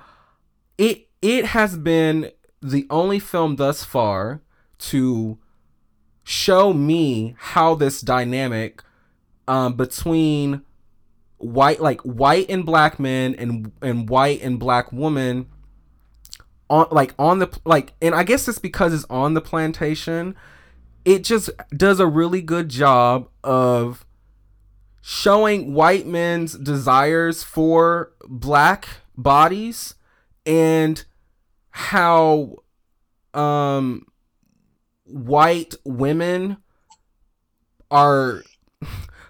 It it has been the only film thus far to show me how this dynamic um, between white like white and black men and and white and black women on like on the like and I guess it's because it's on the plantation it just does a really good job of showing white men's desires for black bodies and how um white women are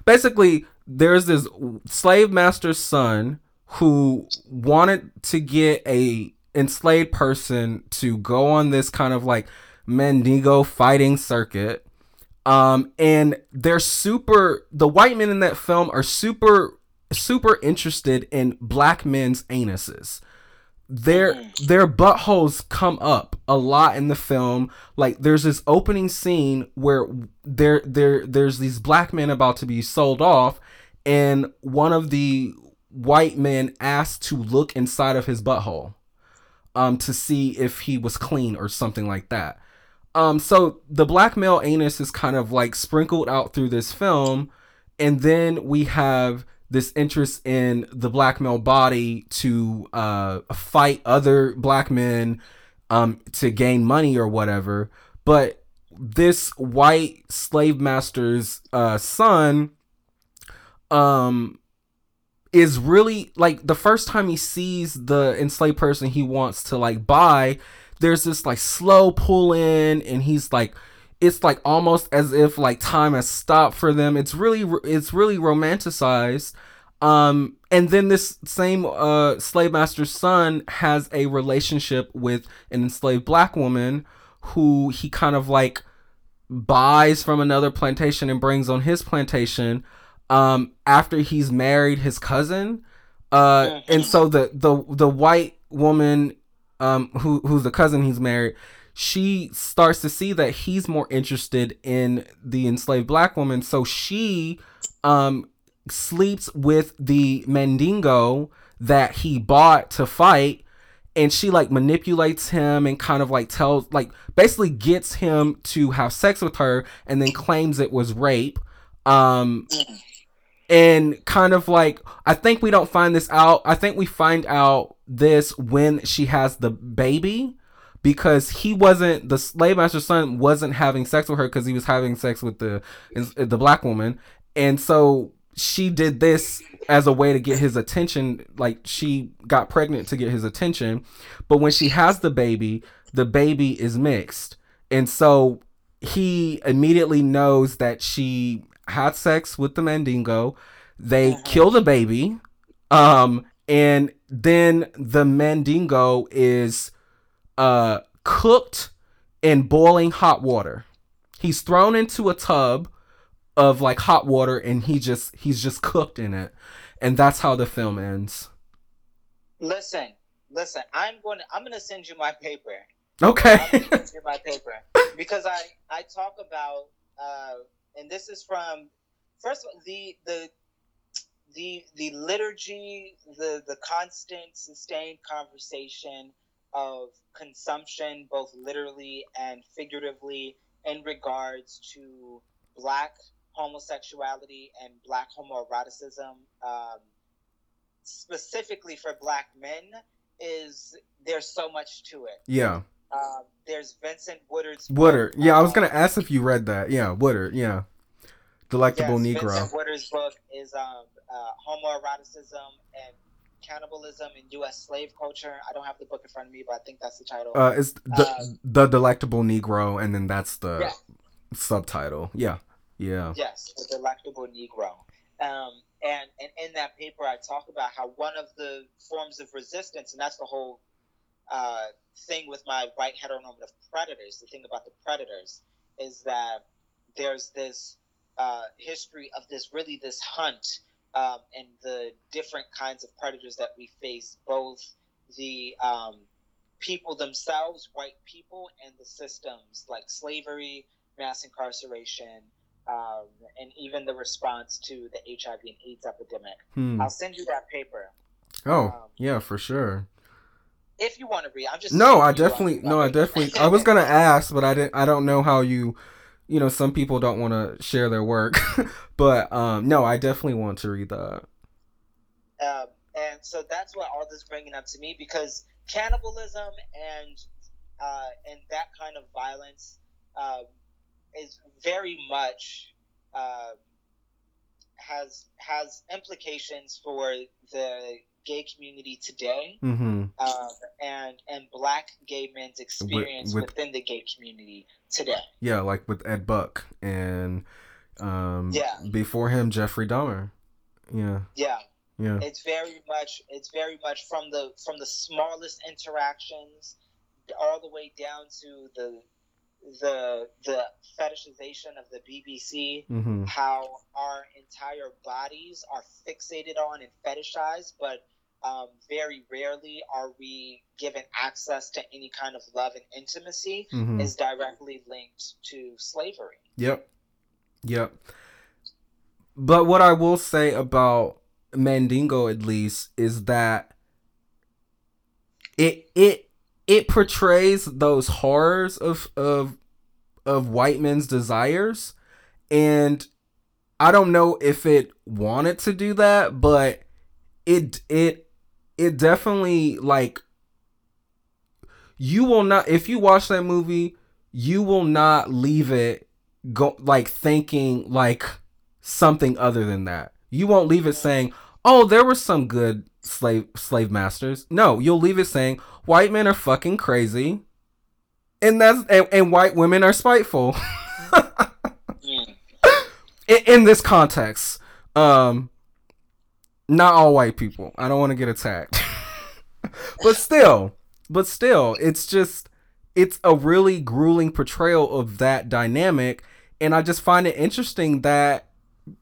basically there's this slave master's son who wanted to get a enslaved person to go on this kind of like Mandingo fighting circuit. Um, and they're super, the white men in that film are super, super interested in black men's anuses. Their mm-hmm. their buttholes come up a lot in the film. Like there's this opening scene where there there there's these black men about to be sold off, and one of the white men asked to look inside of his butthole um to see if he was clean or something like that. Um so the black male anus is kind of like sprinkled out through this film and then we have this interest in the black male body to uh fight other black men um to gain money or whatever. But this white slave master's uh son um is really like the first time he sees the enslaved person he wants to like buy there's this like slow pull in and he's like it's like almost as if like time has stopped for them it's really it's really romanticized um and then this same uh slave master's son has a relationship with an enslaved black woman who he kind of like buys from another plantation and brings on his plantation um after he's married his cousin uh mm-hmm. and so the the the white woman um who who's the cousin he's married she starts to see that he's more interested in the enslaved black woman. So she um sleeps with the mandingo that he bought to fight and she like manipulates him and kind of like tells like basically gets him to have sex with her and then claims it was rape. Um and kind of like I think we don't find this out. I think we find out this when she has the baby because he wasn't the slave master's son wasn't having sex with her because he was having sex with the the black woman, and so she did this as a way to get his attention. Like she got pregnant to get his attention, but when she has the baby, the baby is mixed, and so he immediately knows that she had sex with the Mandingo. They uh-huh. kill the baby. Um, and then the Mandingo is uh cooked in boiling hot water. He's thrown into a tub of like hot water and he just he's just cooked in it. And that's how the film ends. Listen, listen, I'm going to I'm going to send you my paper. Okay. my paper because I I talk about uh and this is from first of all, the the the the liturgy, the the constant sustained conversation of consumption, both literally and figuratively, in regards to black homosexuality and black homoeroticism, um, specifically for black men, is there's so much to it. Yeah. Uh, there's Vincent Woodard's Woodard. Yeah, I was gonna ask if you read that. Yeah, Woodard. Yeah, Delectable yes, Negro. Vincent Woodard's book is um, uh, homoeroticism and cannibalism in U.S. slave culture. I don't have the book in front of me, but I think that's the title. Uh, it's the, uh, the Delectable Negro, and then that's the yeah. subtitle. Yeah, yeah. Yes, the Delectable Negro. Um, and, and in that paper, I talk about how one of the forms of resistance, and that's the whole uh, thing with my white heteronormative predators, the thing about the predators is that there's this uh, history of this really this hunt um, and the different kinds of predators that we face, both the um, people themselves, white people, and the systems like slavery, mass incarceration, um, and even the response to the HIV and AIDS epidemic. Hmm. I'll send you that paper. Oh, um, yeah, for sure if you want to read. I'm just no, I definitely no, I definitely. I was gonna ask, but I didn't. I don't know how you. You know, some people don't want to share their work, but um, no, I definitely want to read that. Um, and so that's what all this bringing up to me because cannibalism and uh, and that kind of violence um, is very much uh, has has implications for the gay community today, mm-hmm. um, and and black gay men's experience with, with, within the gay community today. Yeah, like with Ed Buck and um, yeah, before him Jeffrey Dahmer. Yeah. Yeah. Yeah. It's very much it's very much from the from the smallest interactions all the way down to the the the fetishization of the BBC, mm-hmm. how our entire bodies are fixated on and fetishized, but um, very rarely are we given access to any kind of love and intimacy mm-hmm. is directly linked to slavery. Yep. Yep. But what I will say about Mandingo at least is that it it it portrays those horrors of of of white men's desires and I don't know if it wanted to do that, but it it it definitely like you will not if you watch that movie, you will not leave it go like thinking like something other than that. You won't leave it saying, "Oh, there were some good slave slave masters." No, you'll leave it saying, "White men are fucking crazy." And that's and, and white women are spiteful. in, in this context, um not all white people. I don't want to get attacked. but still, but still, it's just it's a really grueling portrayal of that dynamic and I just find it interesting that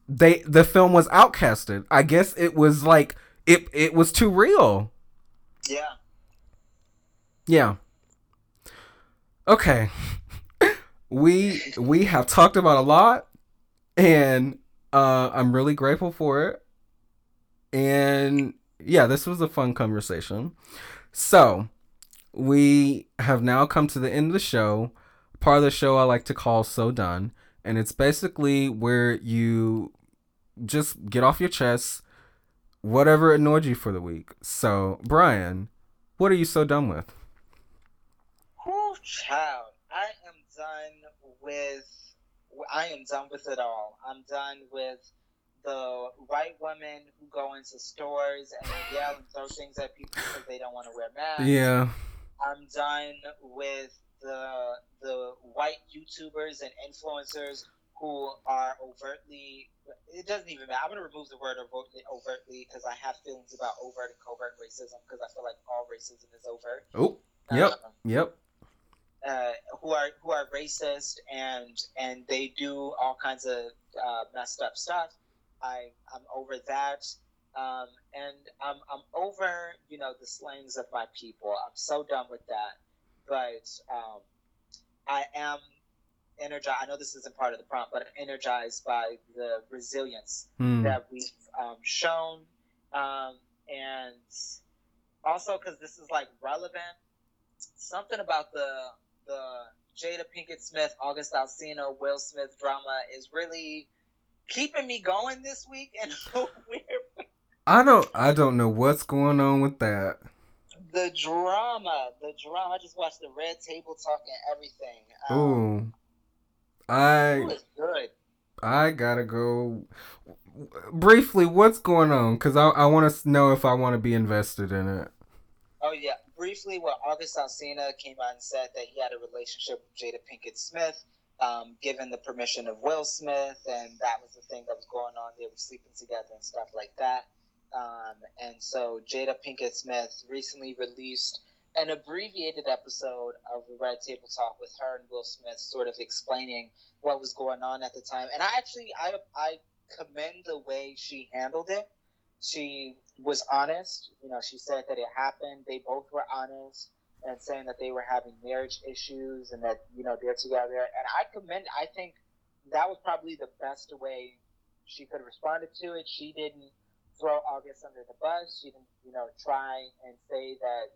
they the film was outcasted. I guess it was like it it was too real. Yeah. Yeah. Okay. we we have talked about a lot and uh I'm really grateful for it. And yeah, this was a fun conversation. So, we have now come to the end of the show. Part of the show I like to call So Done and it's basically where you just get off your chest whatever annoyed you for the week. So, Brian, what are you so done with? Oh, child, I am done with. I am done with it all. I'm done with the white women who go into stores and yell and throw things at people because they don't want to wear masks. Yeah. I'm done with the the white YouTubers and influencers who are overtly it doesn't even matter. I'm gonna remove the word overtly because I have feelings about overt and covert racism because I feel like all racism is overt. Oh, yep, um, yep. Uh, who are who are racist and and they do all kinds of uh, messed up stuff. I I'm over that. Um, and I'm I'm over you know the slangs of my people. I'm so done with that but um, I am energized. I know this isn't part of the prompt, but I'm energized by the resilience mm. that we've um, shown, um, and also because this is like relevant. Something about the the Jada Pinkett Smith, August Alsina, Will Smith drama is really keeping me going this week and a weird. I don't. I don't know what's going on with that the drama, the drama. I just watched the Red Table Talk and everything. Um, Ooh, I. good. I gotta go. Briefly, what's going on? Because I, I want to know if I want to be invested in it. Oh yeah, briefly, well, August Alsina came out and said that he had a relationship with Jada Pinkett Smith, um, given the permission of Will Smith, and that was the thing that was going on. They were sleeping together and stuff like that. Um, and so Jada Pinkett Smith recently released an abbreviated episode of Red Table Talk with her and Will Smith, sort of explaining what was going on at the time. And I actually I I commend the way she handled it. She was honest. You know, she said that it happened. They both were honest and saying that they were having marriage issues and that you know they're together. And I commend. I think that was probably the best way she could have responded to it. She didn't throw August under the bus. She didn't, you know, try and say that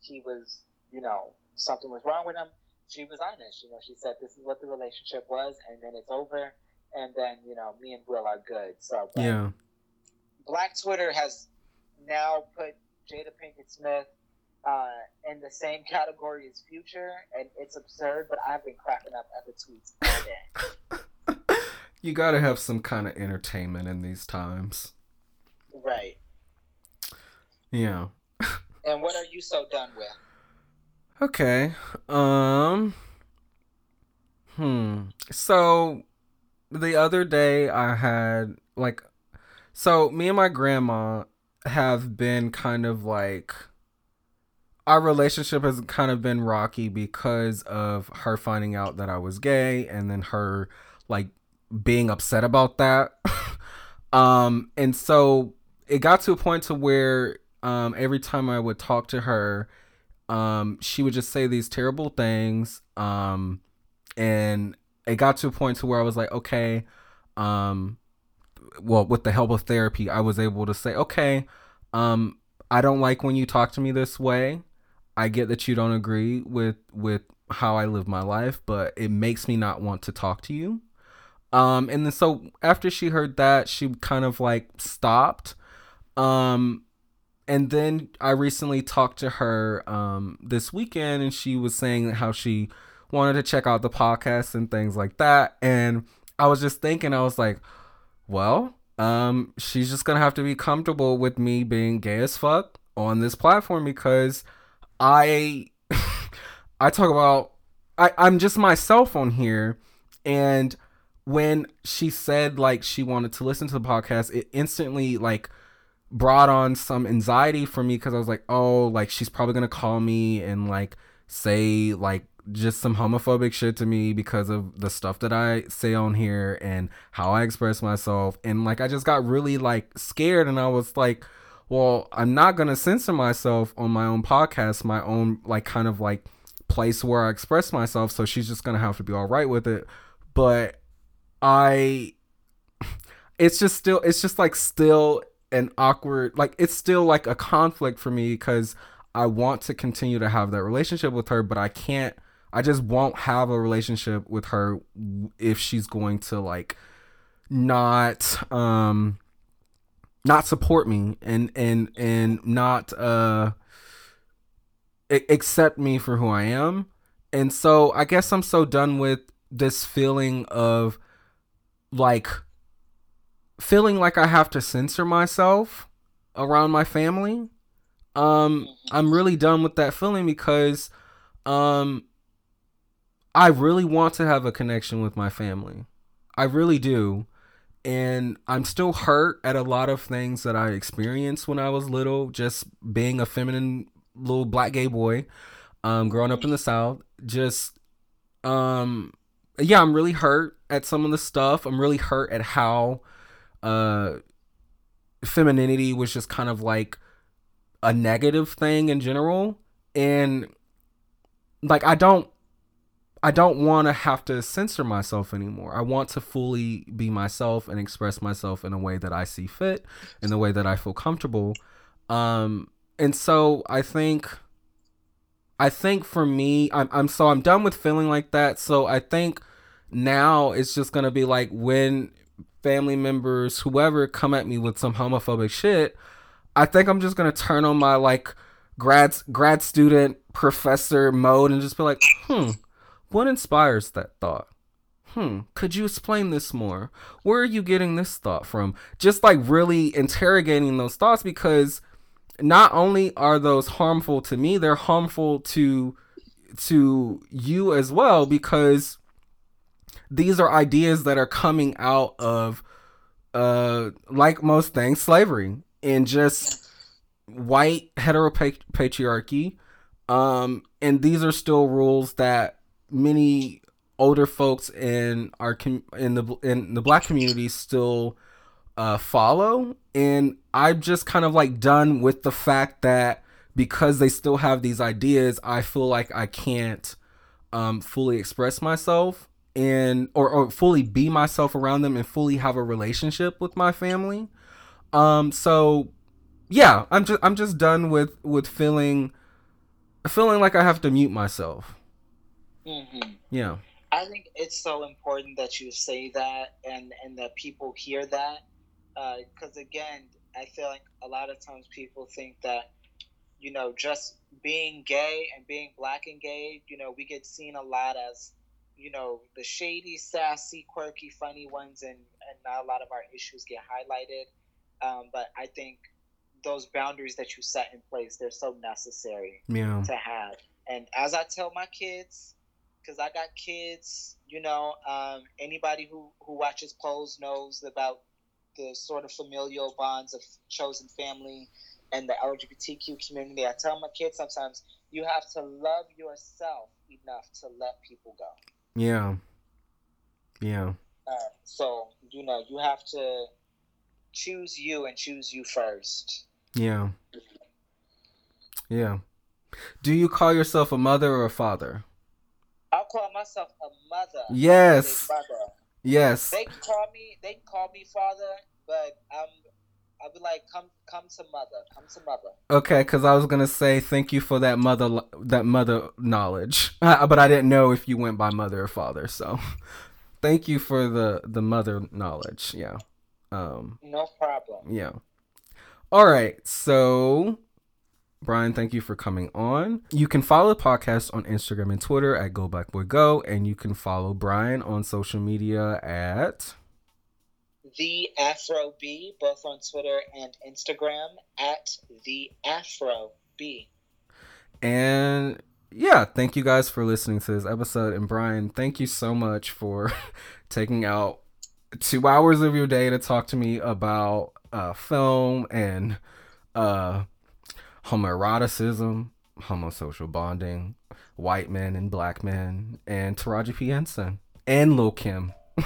he was, you know, something was wrong with him. She was honest. You know, she said this is what the relationship was, and then it's over, and then you know, me and Will are good. So yeah, Black Twitter has now put Jada Pinkett Smith uh, in the same category as Future, and it's absurd. But I've been cracking up at the tweets all day. you gotta have some kind of entertainment in these times. Right. Yeah. and what are you so done with? Okay. Um. Hmm. So the other day I had like so me and my grandma have been kind of like our relationship has kind of been rocky because of her finding out that I was gay and then her like being upset about that. um and so it got to a point to where um every time I would talk to her um she would just say these terrible things um and it got to a point to where I was like okay um well with the help of therapy I was able to say okay um I don't like when you talk to me this way I get that you don't agree with with how I live my life, but it makes me not want to talk to you. Um, and then so after she heard that, she kind of like stopped. Um, and then I recently talked to her um this weekend, and she was saying how she wanted to check out the podcast and things like that. And I was just thinking, I was like, well, um, she's just gonna have to be comfortable with me being gay as fuck on this platform because I I talk about I, I'm just myself on here and when she said like she wanted to listen to the podcast, it instantly like brought on some anxiety for me because I was like, oh, like she's probably gonna call me and like say like just some homophobic shit to me because of the stuff that I say on here and how I express myself. And like I just got really like scared and I was like, well, I'm not gonna censor myself on my own podcast, my own like kind of like place where I express myself. So she's just gonna have to be all right with it. But I, it's just still, it's just like still an awkward, like it's still like a conflict for me because I want to continue to have that relationship with her, but I can't. I just won't have a relationship with her if she's going to like not um not support me and and and not uh accept me for who I am. And so I guess I'm so done with this feeling of like feeling like I have to censor myself around my family. Um I'm really done with that feeling because um I really want to have a connection with my family. I really do and I'm still hurt at a lot of things that I experienced when I was little, just being a feminine little black gay boy, um, growing up in the South. Just, um, yeah, I'm really hurt at some of the stuff. I'm really hurt at how, uh, femininity was just kind of like a negative thing in general, and like I don't I don't want to have to censor myself anymore. I want to fully be myself and express myself in a way that I see fit, in the way that I feel comfortable. Um, and so I think, I think for me, I'm, I'm so I'm done with feeling like that. So I think now it's just gonna be like when family members, whoever, come at me with some homophobic shit. I think I'm just gonna turn on my like grad grad student professor mode and just be like, hmm what inspires that thought? Hmm, could you explain this more? Where are you getting this thought from? Just like really interrogating those thoughts because not only are those harmful to me, they're harmful to to you as well because these are ideas that are coming out of uh like most things slavery and just white heteropatriarchy um and these are still rules that many older folks in our com- in the in the black community still uh, follow, and I'm just kind of like done with the fact that because they still have these ideas, I feel like I can't um, fully express myself and or, or fully be myself around them and fully have a relationship with my family. Um, so yeah, I'm just I'm just done with with feeling feeling like I have to mute myself. Mm-hmm. Yeah. I think it's so important that you say that and and that people hear that because uh, again, I feel like a lot of times people think that you know just being gay and being black and gay, you know, we get seen a lot as you know the shady, sassy, quirky, funny ones, and and not a lot of our issues get highlighted. Um, but I think those boundaries that you set in place they're so necessary yeah. to have. And as I tell my kids, because I got kids, you know, um, anybody who who watches Pose knows about the sort of familial bonds of chosen family and the LGBTQ community. I tell my kids sometimes you have to love yourself enough to let people go. Yeah. Yeah. Uh, so, you know, you have to choose you and choose you first. Yeah. Yeah. Do you call yourself a mother or a father? I'll call myself a mother. Yes. Mother. Yes. They can call me they can call me father, but I'm I'll be like, come, come to mother, come to mother. Okay, because I was gonna say thank you for that mother, that mother knowledge, but I didn't know if you went by mother or father. So, thank you for the the mother knowledge. Yeah. Um. No problem. Yeah. All right. So, Brian, thank you for coming on. You can follow the podcast on Instagram and Twitter at Go Black Boy Go, and you can follow Brian on social media at the Afro B, both on Twitter and Instagram at the Afro B. And yeah, thank you guys for listening to this episode. And Brian, thank you so much for taking out two hours of your day to talk to me about uh, film and uh, homoeroticism, homosocial bonding, white men and black men, and Taraji P. Henson and Lil Kim.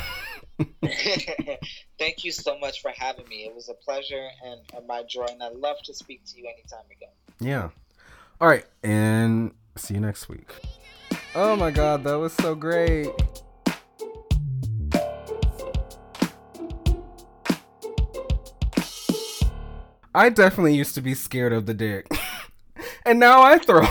Thank you so much for having me. It was a pleasure and, and my joy, and I'd love to speak to you anytime again. Yeah. All right, and see you next week. Oh my god, that was so great. I definitely used to be scared of the dick. and now I throw